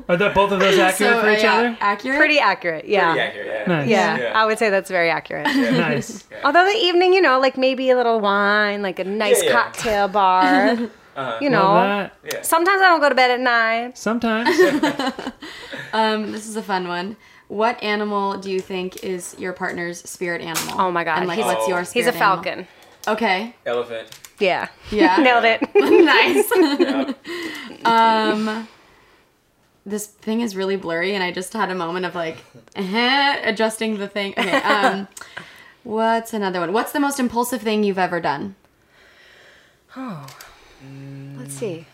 Are that both of those accurate So, for each yeah, other? Accurate. Pretty accurate. Yeah. Pretty accurate, yeah. Nice. Yeah, Yeah. I would say that's very accurate. Nice. Although the evening, you know, like maybe a little wine, like a nice Yeah, yeah. cocktail bar. Uh-huh. You know, that. Sometimes I don't go to bed at nine. Sometimes. Um, this is a fun one. What animal do you think is your partner's spirit animal? Oh my God, And like, he's- what's your spirit He's a animal? Falcon. Okay. Elephant. Yeah. Yeah. Nailed it. nice. Yeah. Um, this thing is really blurry, and I just had a moment of like adjusting the thing. Okay. Um, what's another one? What's the most impulsive thing you've ever done? Oh. Let's see.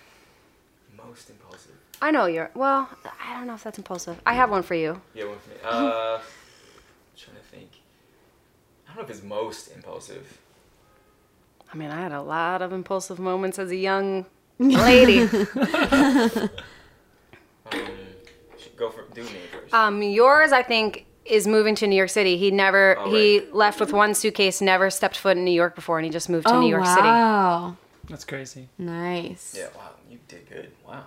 Most impulsive. I know you're. Well, I don't know if that's impulsive. I have one for you. Yeah, one for me. Uh, trying to think. I don't know if it's most impulsive. I mean, I had a lot of impulsive moments as a young lady. Um, go for do me first. um, yours, I think, is moving to New York City. He never. Oh, he right. left with one suitcase, never stepped foot in New York before, and he just moved to oh New York City. wow. That's crazy. Nice. yeah, wow, you did good. Wow.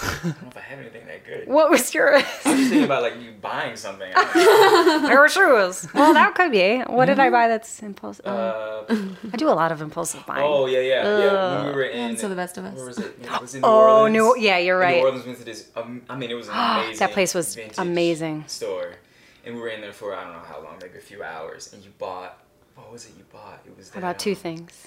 I don't know if I have anything that good. What was yours? I was just thinking about like you buying something. I there were shoes. Well, that could be. What did I buy that's impulsive? Uh, I do a lot of impulsive buying. oh yeah, yeah, yeah. When we were in. And so the best of us. Where was it? It was in New Oh, Orleans. New- yeah, you're In right. New Orleans went to this. Um, I mean, it was an amazing. That place was vintage amazing. Store, and we were in there for I don't know how long, maybe a few hours. And you bought. What was it you bought? It was. How about two um, things?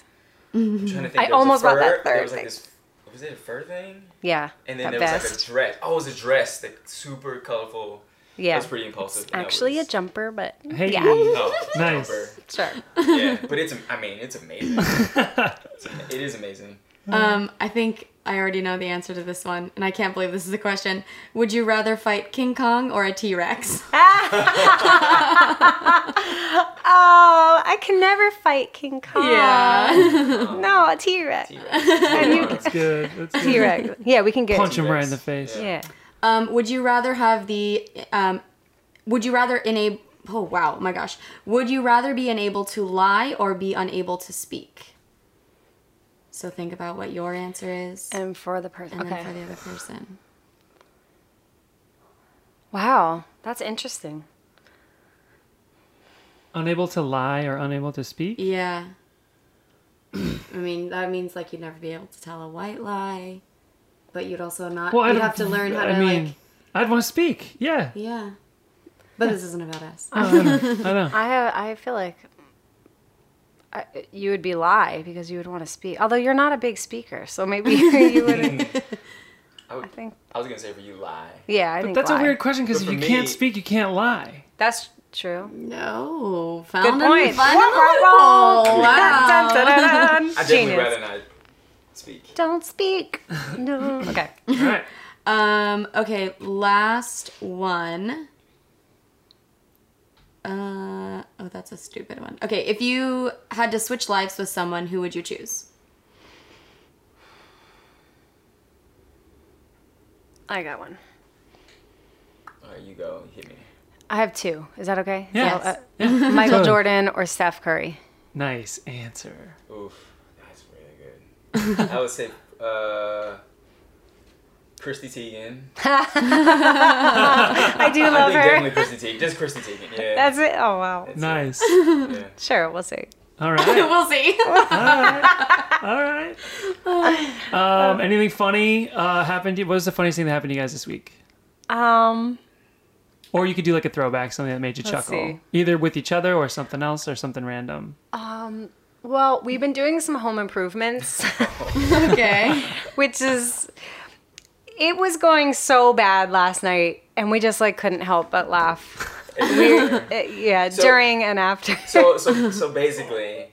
I'm trying to think. I there was a almost bought fur- that There third was like thing. this. Was it a fur thing? Yeah. And then that there was like a dress. Oh, it was a dress. That super colorful. yeah. That's pretty impulsive. and that Actually, was- a jumper, but Hey. yeah, Oh, Nice. jumper. sure. Yeah, but it's. I mean, it's amazing. It's, it is amazing. Um, I think I already know the answer to this one, and I can't believe this is a question. Would you rather fight King Kong or a T Rex? Oh, I can never fight King Kong. Yeah. No, a T Rex. That's good. That's good. T Rex. Yeah, we can get. Punch him right in the T-Rex. face. Yeah. Um, would you rather have the um, would you rather enable oh wow my gosh would you rather be unable to lie or be unable to speak so think about what your answer is And for the person. and Okay. then for the other person Wow, that's interesting. Unable to lie or unable to speak? yeah i mean that means like you'd never be able to tell a white lie but you'd also not Well, I you'd have to learn how I to mean, like I'd want to speak. Yeah. yeah but this isn't about us I know. I know. I have. I feel like. I, you would be lie because you would want to speak. Although you're not a big speaker, so maybe you would. I, would, I think. I was gonna say for you, lie. Yeah, I But think that's a weird question because if you for can't speak, you can't lie. That's true. no found a- point. found a loophole. wow Dun, dun, dun, dun. I definitely Genius. rather not speak. Don't speak. No. Okay. All right. Um, okay, last one. Uh, oh, that's a stupid one. Okay, if you had to switch lives with someone, who would you choose? I got one. All right, you go. Hit me. I have two. Is that okay? Yeah. So, uh, Yeah. Michael Good. Jordan or Steph Curry. Nice answer. Oof, that's really good. I would say, uh, Chrissy Teigen. I do I love think her. definitely Chrissy Teigen. Just Chrissy Teigen. Yeah. That's it. Oh wow. That's it. Nice. Yeah. Sure, we'll see. All right. we'll see. All right. Um, anything funny uh, happened to you? What was the funniest thing that happened to you guys this week? Um, Or you could do like a throwback, something that made you chuckle. see. Either with each other or something else or something random. Um. well, we've been doing some home improvements, okay. which is it was going so bad last night, and we just like couldn't help but laugh. Uh, yeah, So- during and after. so so so basically,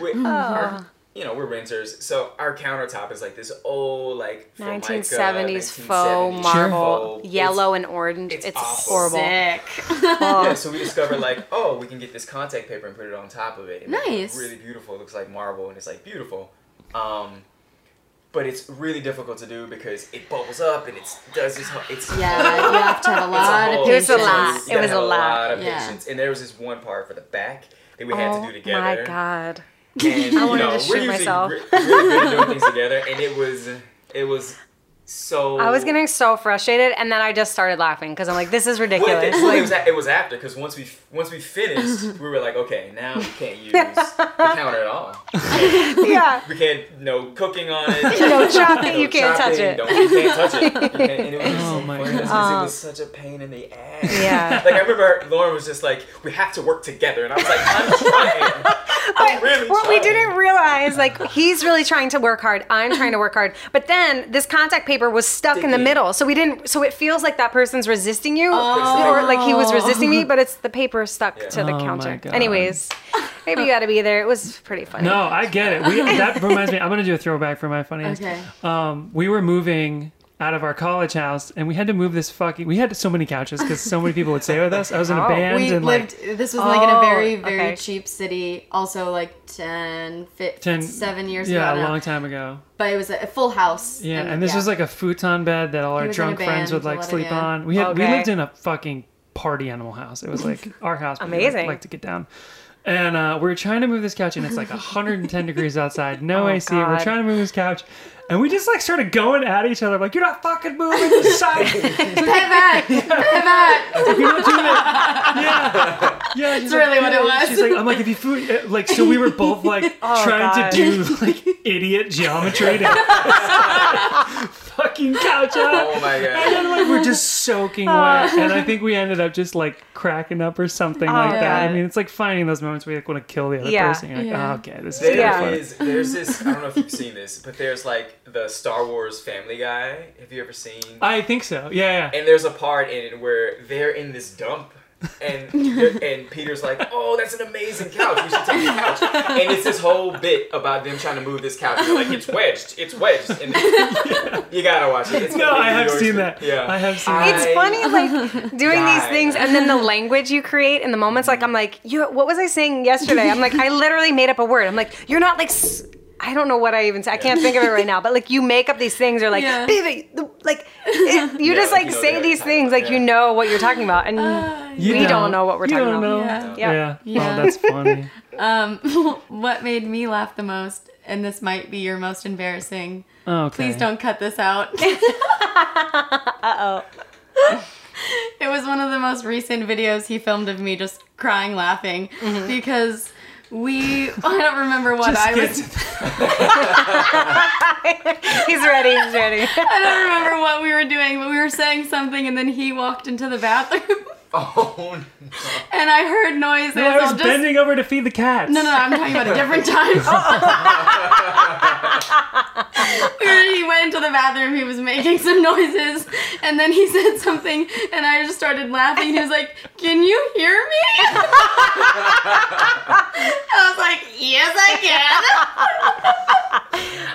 we, Oh. our, you know, we're renters. So our countertop is like this old like Formica, 1970s 1970s faux marble, faux. yellow It's- and orange. it's It's, awful. horrible. Sick. Yeah, so we discovered like, oh, we can get this contact paper and put it on top of it. And make it Nice. really beautiful. It looks like marble and it's like beautiful. Um, but it's really difficult to do because it bubbles up and it's does this. It's Yeah, you have to have a lot of whole- It was a patience. lot. It gotta was a have lot. of Yeah. patience. And there was this one part for the back that we had Oh to do together. Oh my god. And, I you wanted know, to shoot myself. re- really good at doing things together, and it was it was so. I was getting so frustrated, and then I just started laughing because I'm like, "This is ridiculous." it, well, it Like, was it was after because once we once we finished, we were like, okay, now we can't use the counter at all. yeah, We can't no cooking on it. no chopping, no you can't touch it. Don't, you can't touch it. Can't, and oh it was Oh my funny God. because it was such a pain in the ass. Yeah. Like I remember Lauren was just like, we have to work together, and I was like, I'm trying. I'm really what we didn't realize, like, he's really trying to work hard. I'm trying to work hard. But then this contact paper was stuck in the middle, so we didn't. So it feels like that person's resisting you, or like he was resisting me, but it's the paper stuck Yeah. to the Oh counter. Anyways, maybe you got to be there. It was pretty funny. No, I get it. We, that reminds me. I'm gonna do a throwback for my funniest. Okay. Um, we were moving out of our college house, and we had to move this fucking. We had so many couches because so many people would stay with us. I was in a Oh. band, We and lived. like this was like in a very, Oh, very okay. cheap city. Also, like 10, 15, 10 seven years yeah, ago. a now. long time ago. But it was a, a full house. Yeah, and, this was like a futon bed that all our He was in a drunk friends would like a lot of- sleep on. We had we lived in a fucking party animal house. It was like our house. but we like- Amazing. Like to get down. And uh, we are trying to move this couch, and it's like 110 degrees outside, no Oh, AC. We're trying to move this couch, and we just like started going at each other, like you're not fucking moving this side. Pivot! Pivot! You're not doing it. Yeah, yeah. That's really what it was. She's like, I'm like, if you food, uh, like, so we were both like Oh, trying God. to do like idiot geometry to fucking couch up. Oh my god! And then like we're just soaking oh. wet, and I think we ended up just like cracking up or something oh, like that. I mean, it's like finding those moments where you like, want to kill the other Yeah. person. You're like, Yeah. oh, okay, this is There kind of Yeah. is- there's this. I don't know if you've seen this, but there's like the Star Wars Family Guy. Have you ever seen? I think so. Yeah, yeah. and there's a part in it where they're in this dump. And and Peter's like, oh, that's an amazing couch. We should take the couch. And it's this whole bit about them trying to move this couch. They're like, it's wedged, it's wedged. And you gotta watch it. It's No, I have yours. seen that. Yeah, I have seen I- It's funny, like doing these things, and then the language you create in the moments. Like I'm like, you. What was I saying yesterday? I'm like, I literally made up a word. I'm like, you're not like. s- I don't know what I even said. I can't think of it right now. But like, you make up these things, or like, Yeah. baby, like, it- you Yeah, just like like you know say these things, like about, you know what you're talking about, and uh, You we don't know what we're You talking don't about. know. Yeah. Yeah. Yeah. Oh, that's funny. Um, what made me laugh the most, and this might be your most embarrassing. Oh, okay. Please don't cut this out. Uh oh. It was one of the most recent videos he filmed of me just crying laughing Mm-hmm. because we I don't remember what Just I was He's ready. He's ready. I don't remember what we were doing, but we were saying something and then he walked into the bathroom Oh, no. and I heard noises. No, I was I'll just- bending over to feed the cats. No, no, no, I'm talking about a different time. He went into the bathroom, he was making some noises, and then he said something, and I just started laughing. He was like, Can you hear me? I was like, Yes, I can.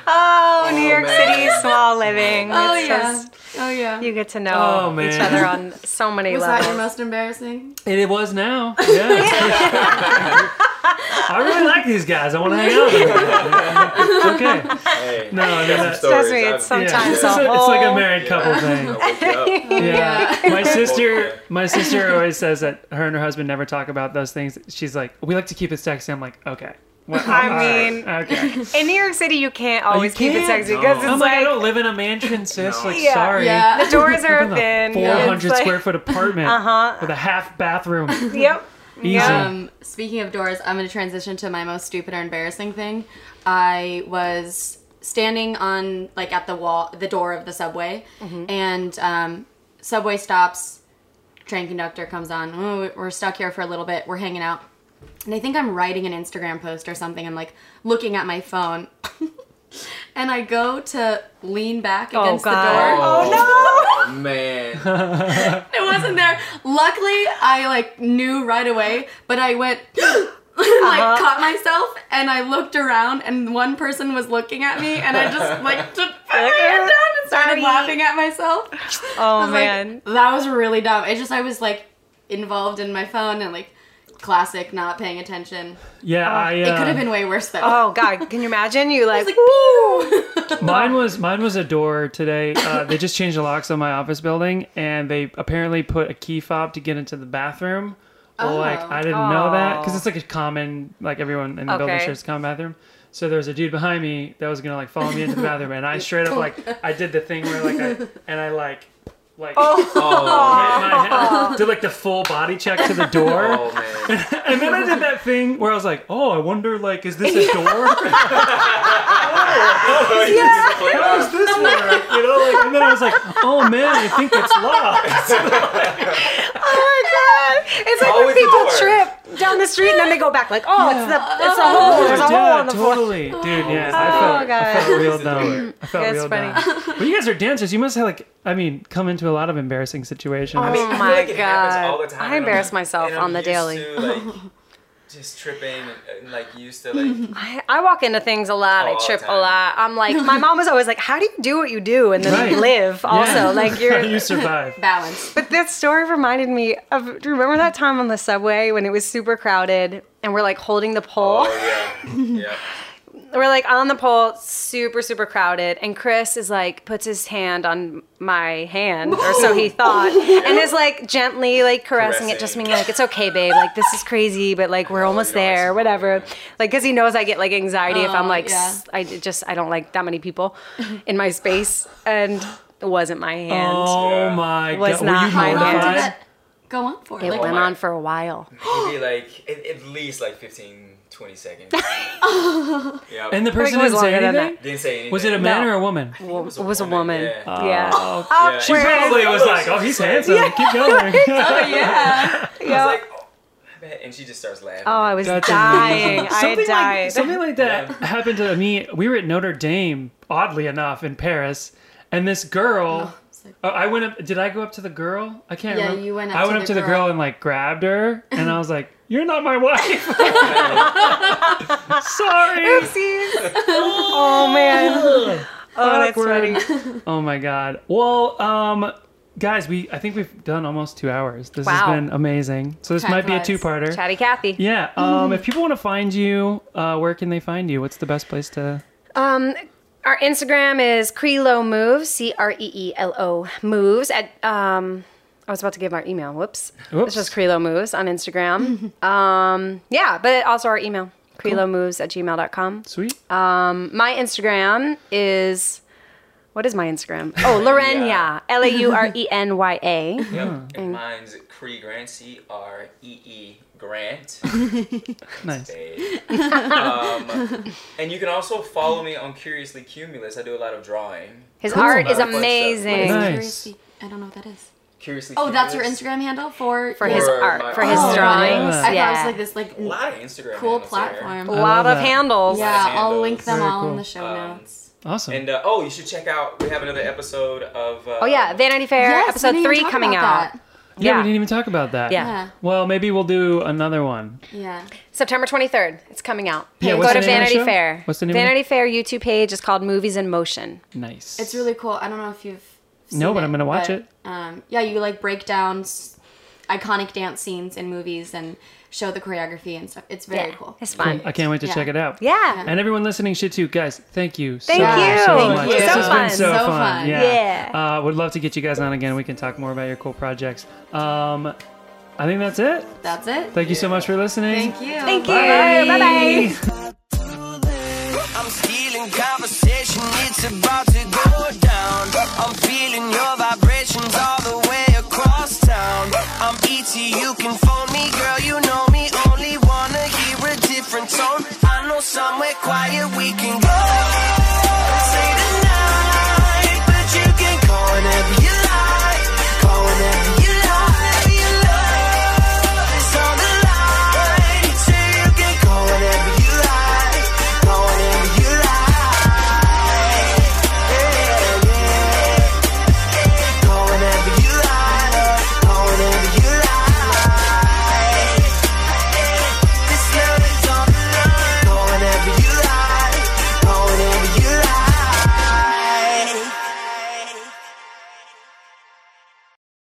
Oh, New Oh, York man. City, small living. Oh, It's yeah. just- Oh, yeah. you get to know Oh, each other on so many Was that levels. your most embarrassing? And it was now. Yeah. I really like these guys. I want to hang out with them. okay. Hey, No, no, got that's- stories. Trust me, it's sometimes it's, a a, it's like a whole- married couple Yeah. thing. I'll wake you up. Yeah. My sister, my sister always says that her and her husband never talk about those things. She's like, we like to keep it sexy. I'm like, okay. Well, I all right, mean- okay. In New York City, you can't always keep it can't? sexy because No. I'm it's like, I don't live in a mansion, sis. Like, Yeah. sorry. Yeah. the doors are in thin. 400 It's like- square foot apartment Uh-huh. with a half bathroom. Yep. Easy. Yep. Um, speaking of doors, I'm going to transition to my most stupid or embarrassing thing. I was standing on like at the wall, the door of the subway, and um, subway stops. Train conductor comes on. Oh, we're stuck here for a little bit. We're hanging out, and I think I'm writing an Instagram post or something. I'm like looking at my phone, and I go to lean back Oh, against the door. Oh, oh no! man. it wasn't there. Luckily, I like knew right away, but I went like Uh-huh. caught myself and I looked around and one person was looking at me and I just like just put my head down and started Sorry. laughing at myself. Oh was man. like, that was really dumb. It just I was like involved in my phone and like classic not paying attention. Yeah, I. Uh, It could have been way worse though. Oh God, can you imagine? You like, like, pew! Mine was mine was a door today. Uh, they just changed the locks on my office building, and they apparently put a key fob to get into the bathroom. Well, like Oh. I didn't know that because Oh. it's like a common, like everyone in the building shares a common bathroom. So there was a dude behind me that was gonna like follow me into the bathroom, and I straight up like I did the thing where like I and I like like Oh, oh my head, did like the full body check to the door. oh man. And then I did that thing where I was like, "Oh, I wonder, like, is this a door? How does oh, this work?" You know, like, and then I was like, "Oh man, I think it's locked." oh my God! It's like Always when people trip down the street and then they go back like, oh, it's the it's a hole. There's a hole yeah, in the floor. totally, dude. Yeah, oh, I Oh, felt, I felt real dumb. door. I felt That's real funny. dumb. But you guys are dancers. You must have like, I mean, come into a lot of embarrassing situations. Oh I feel my like God. all the time, I and I'm- embarrass myself on the daily. To, like, just tripping and, and like used to like. I, I walk into things a lot. I trip a lot. I'm like, my mom was always like, how do you do what you do and then Right. live also? Yeah. Like you're. you survive. Balance. But that story reminded me of. Do you remember that time on the subway when it was super crowded and we're like holding the pole? Oh yeah, yeah. We're like on the pole, super, super crowded, and Chris is like puts his hand on my hand, or so he thought, and is like gently like caressing, it, just Caressing. being like, "It's okay, babe. Like this is crazy, but like we're oh, almost you there, see. whatever." Like, cause he knows I get like anxiety if I'm Oh, like, yeah. s- I just I don't like that many people in my space, and it wasn't my hand. Oh Yeah. my Was god, not were you my How long did mortified? go on for? It Like, went my- on for a while. Maybe like at, at least like 15, 20 seconds. yeah. And the person didn't say longer than anything. didn't say anything. Was it a man No. or a woman? It was a It was a woman, woman. yeah. Yeah. Oh, oh she Awkward. probably was like, "Oh, he's handsome. Keep going." oh yeah. I was like, oh, I bet. And she just starts laughing. Oh, I was That's dying. amazing. I something died. Like, something like that Yeah. happened to me. We were at Notre Dame, oddly enough, in Paris, and this girl. sick. Oh, uh, I went up. Did I go up to the girl? I can't Yeah, remember. you went up I to went the up to the girl. girl and like grabbed her, and I was like, "You're not my wife." Sorry. Oopsies. oh man. Oh, that's Awkward. funny. Oh my god. Well, um, guys, we I think we've done almost two hours. This has been amazing. So this Time might be a flies. two-parter. Chatty Cathy. Yeah. Um, if people want to find you, uh, where can they find you? What's the best place to? Um, our Instagram is Creelo Moves, C R E E L O Moves. At um, I was about to give our email. Whoops. Whoops. It's just Creelo Moves on Instagram. um, yeah, but also our email, creelomoves at gmail.com. Sweet. Um, my Instagram is. What is my Instagram? Oh, Laurenya. L A U R E N Y A. Yep. And mine's Cree Grant, C R E E Grant. Nice. Um, and you can also follow me on Curiously Cumulus. I do a lot of drawing. His Cool. art is Fun stuff. amazing. Nice. Curiously- I don't know what that is. Curiously Oh, that's your Instagram handle for For his For art, for his art. Oh, drawings. yeah. I thought it was like this like A lot of Instagram cool handles there. platform. A I lot of that. handles. Yeah, I'll link them Very all in the show Um, notes. Awesome. And uh, oh, you should check out. We have another episode of. Uh, Oh yeah, Vanity Fair Yes, episode didn't three talk coming about out. that. yeah, yeah. we didn't even talk about that. Yeah. Yeah, Well, maybe we'll do another one. yeah. September 23rd. It's coming out. Yeah, Go what's to name Vanity show? Fair. What's the name of Vanity Fair YouTube page is called Movies in Motion. Nice. It's really cool. I don't know if you've. Seen No, but it, I'm gonna watch but, it. Um, yeah, you like break down s- iconic dance scenes in movies and show the choreography and stuff. It's very yeah, cool. It's fun. I can't wait to Yeah. check it out. Yeah. And everyone listening should too, guys. Thank you. Thank so, you. So Thank much. you. This So has been fun. so, So fun. fun. Yeah. Yeah. Uh, would love to get you guys on again. We can talk more about your cool projects. Um, I think that's it. That's it. Thank you so much for listening. Thank you. Thank you. Bye. Bye bye. Bye. It's about to go down. I'm feeling your vibrations all the way across town. I'm ET, you can phone me, girl, you know me. Only wanna hear a different tone. I know somewhere quiet we can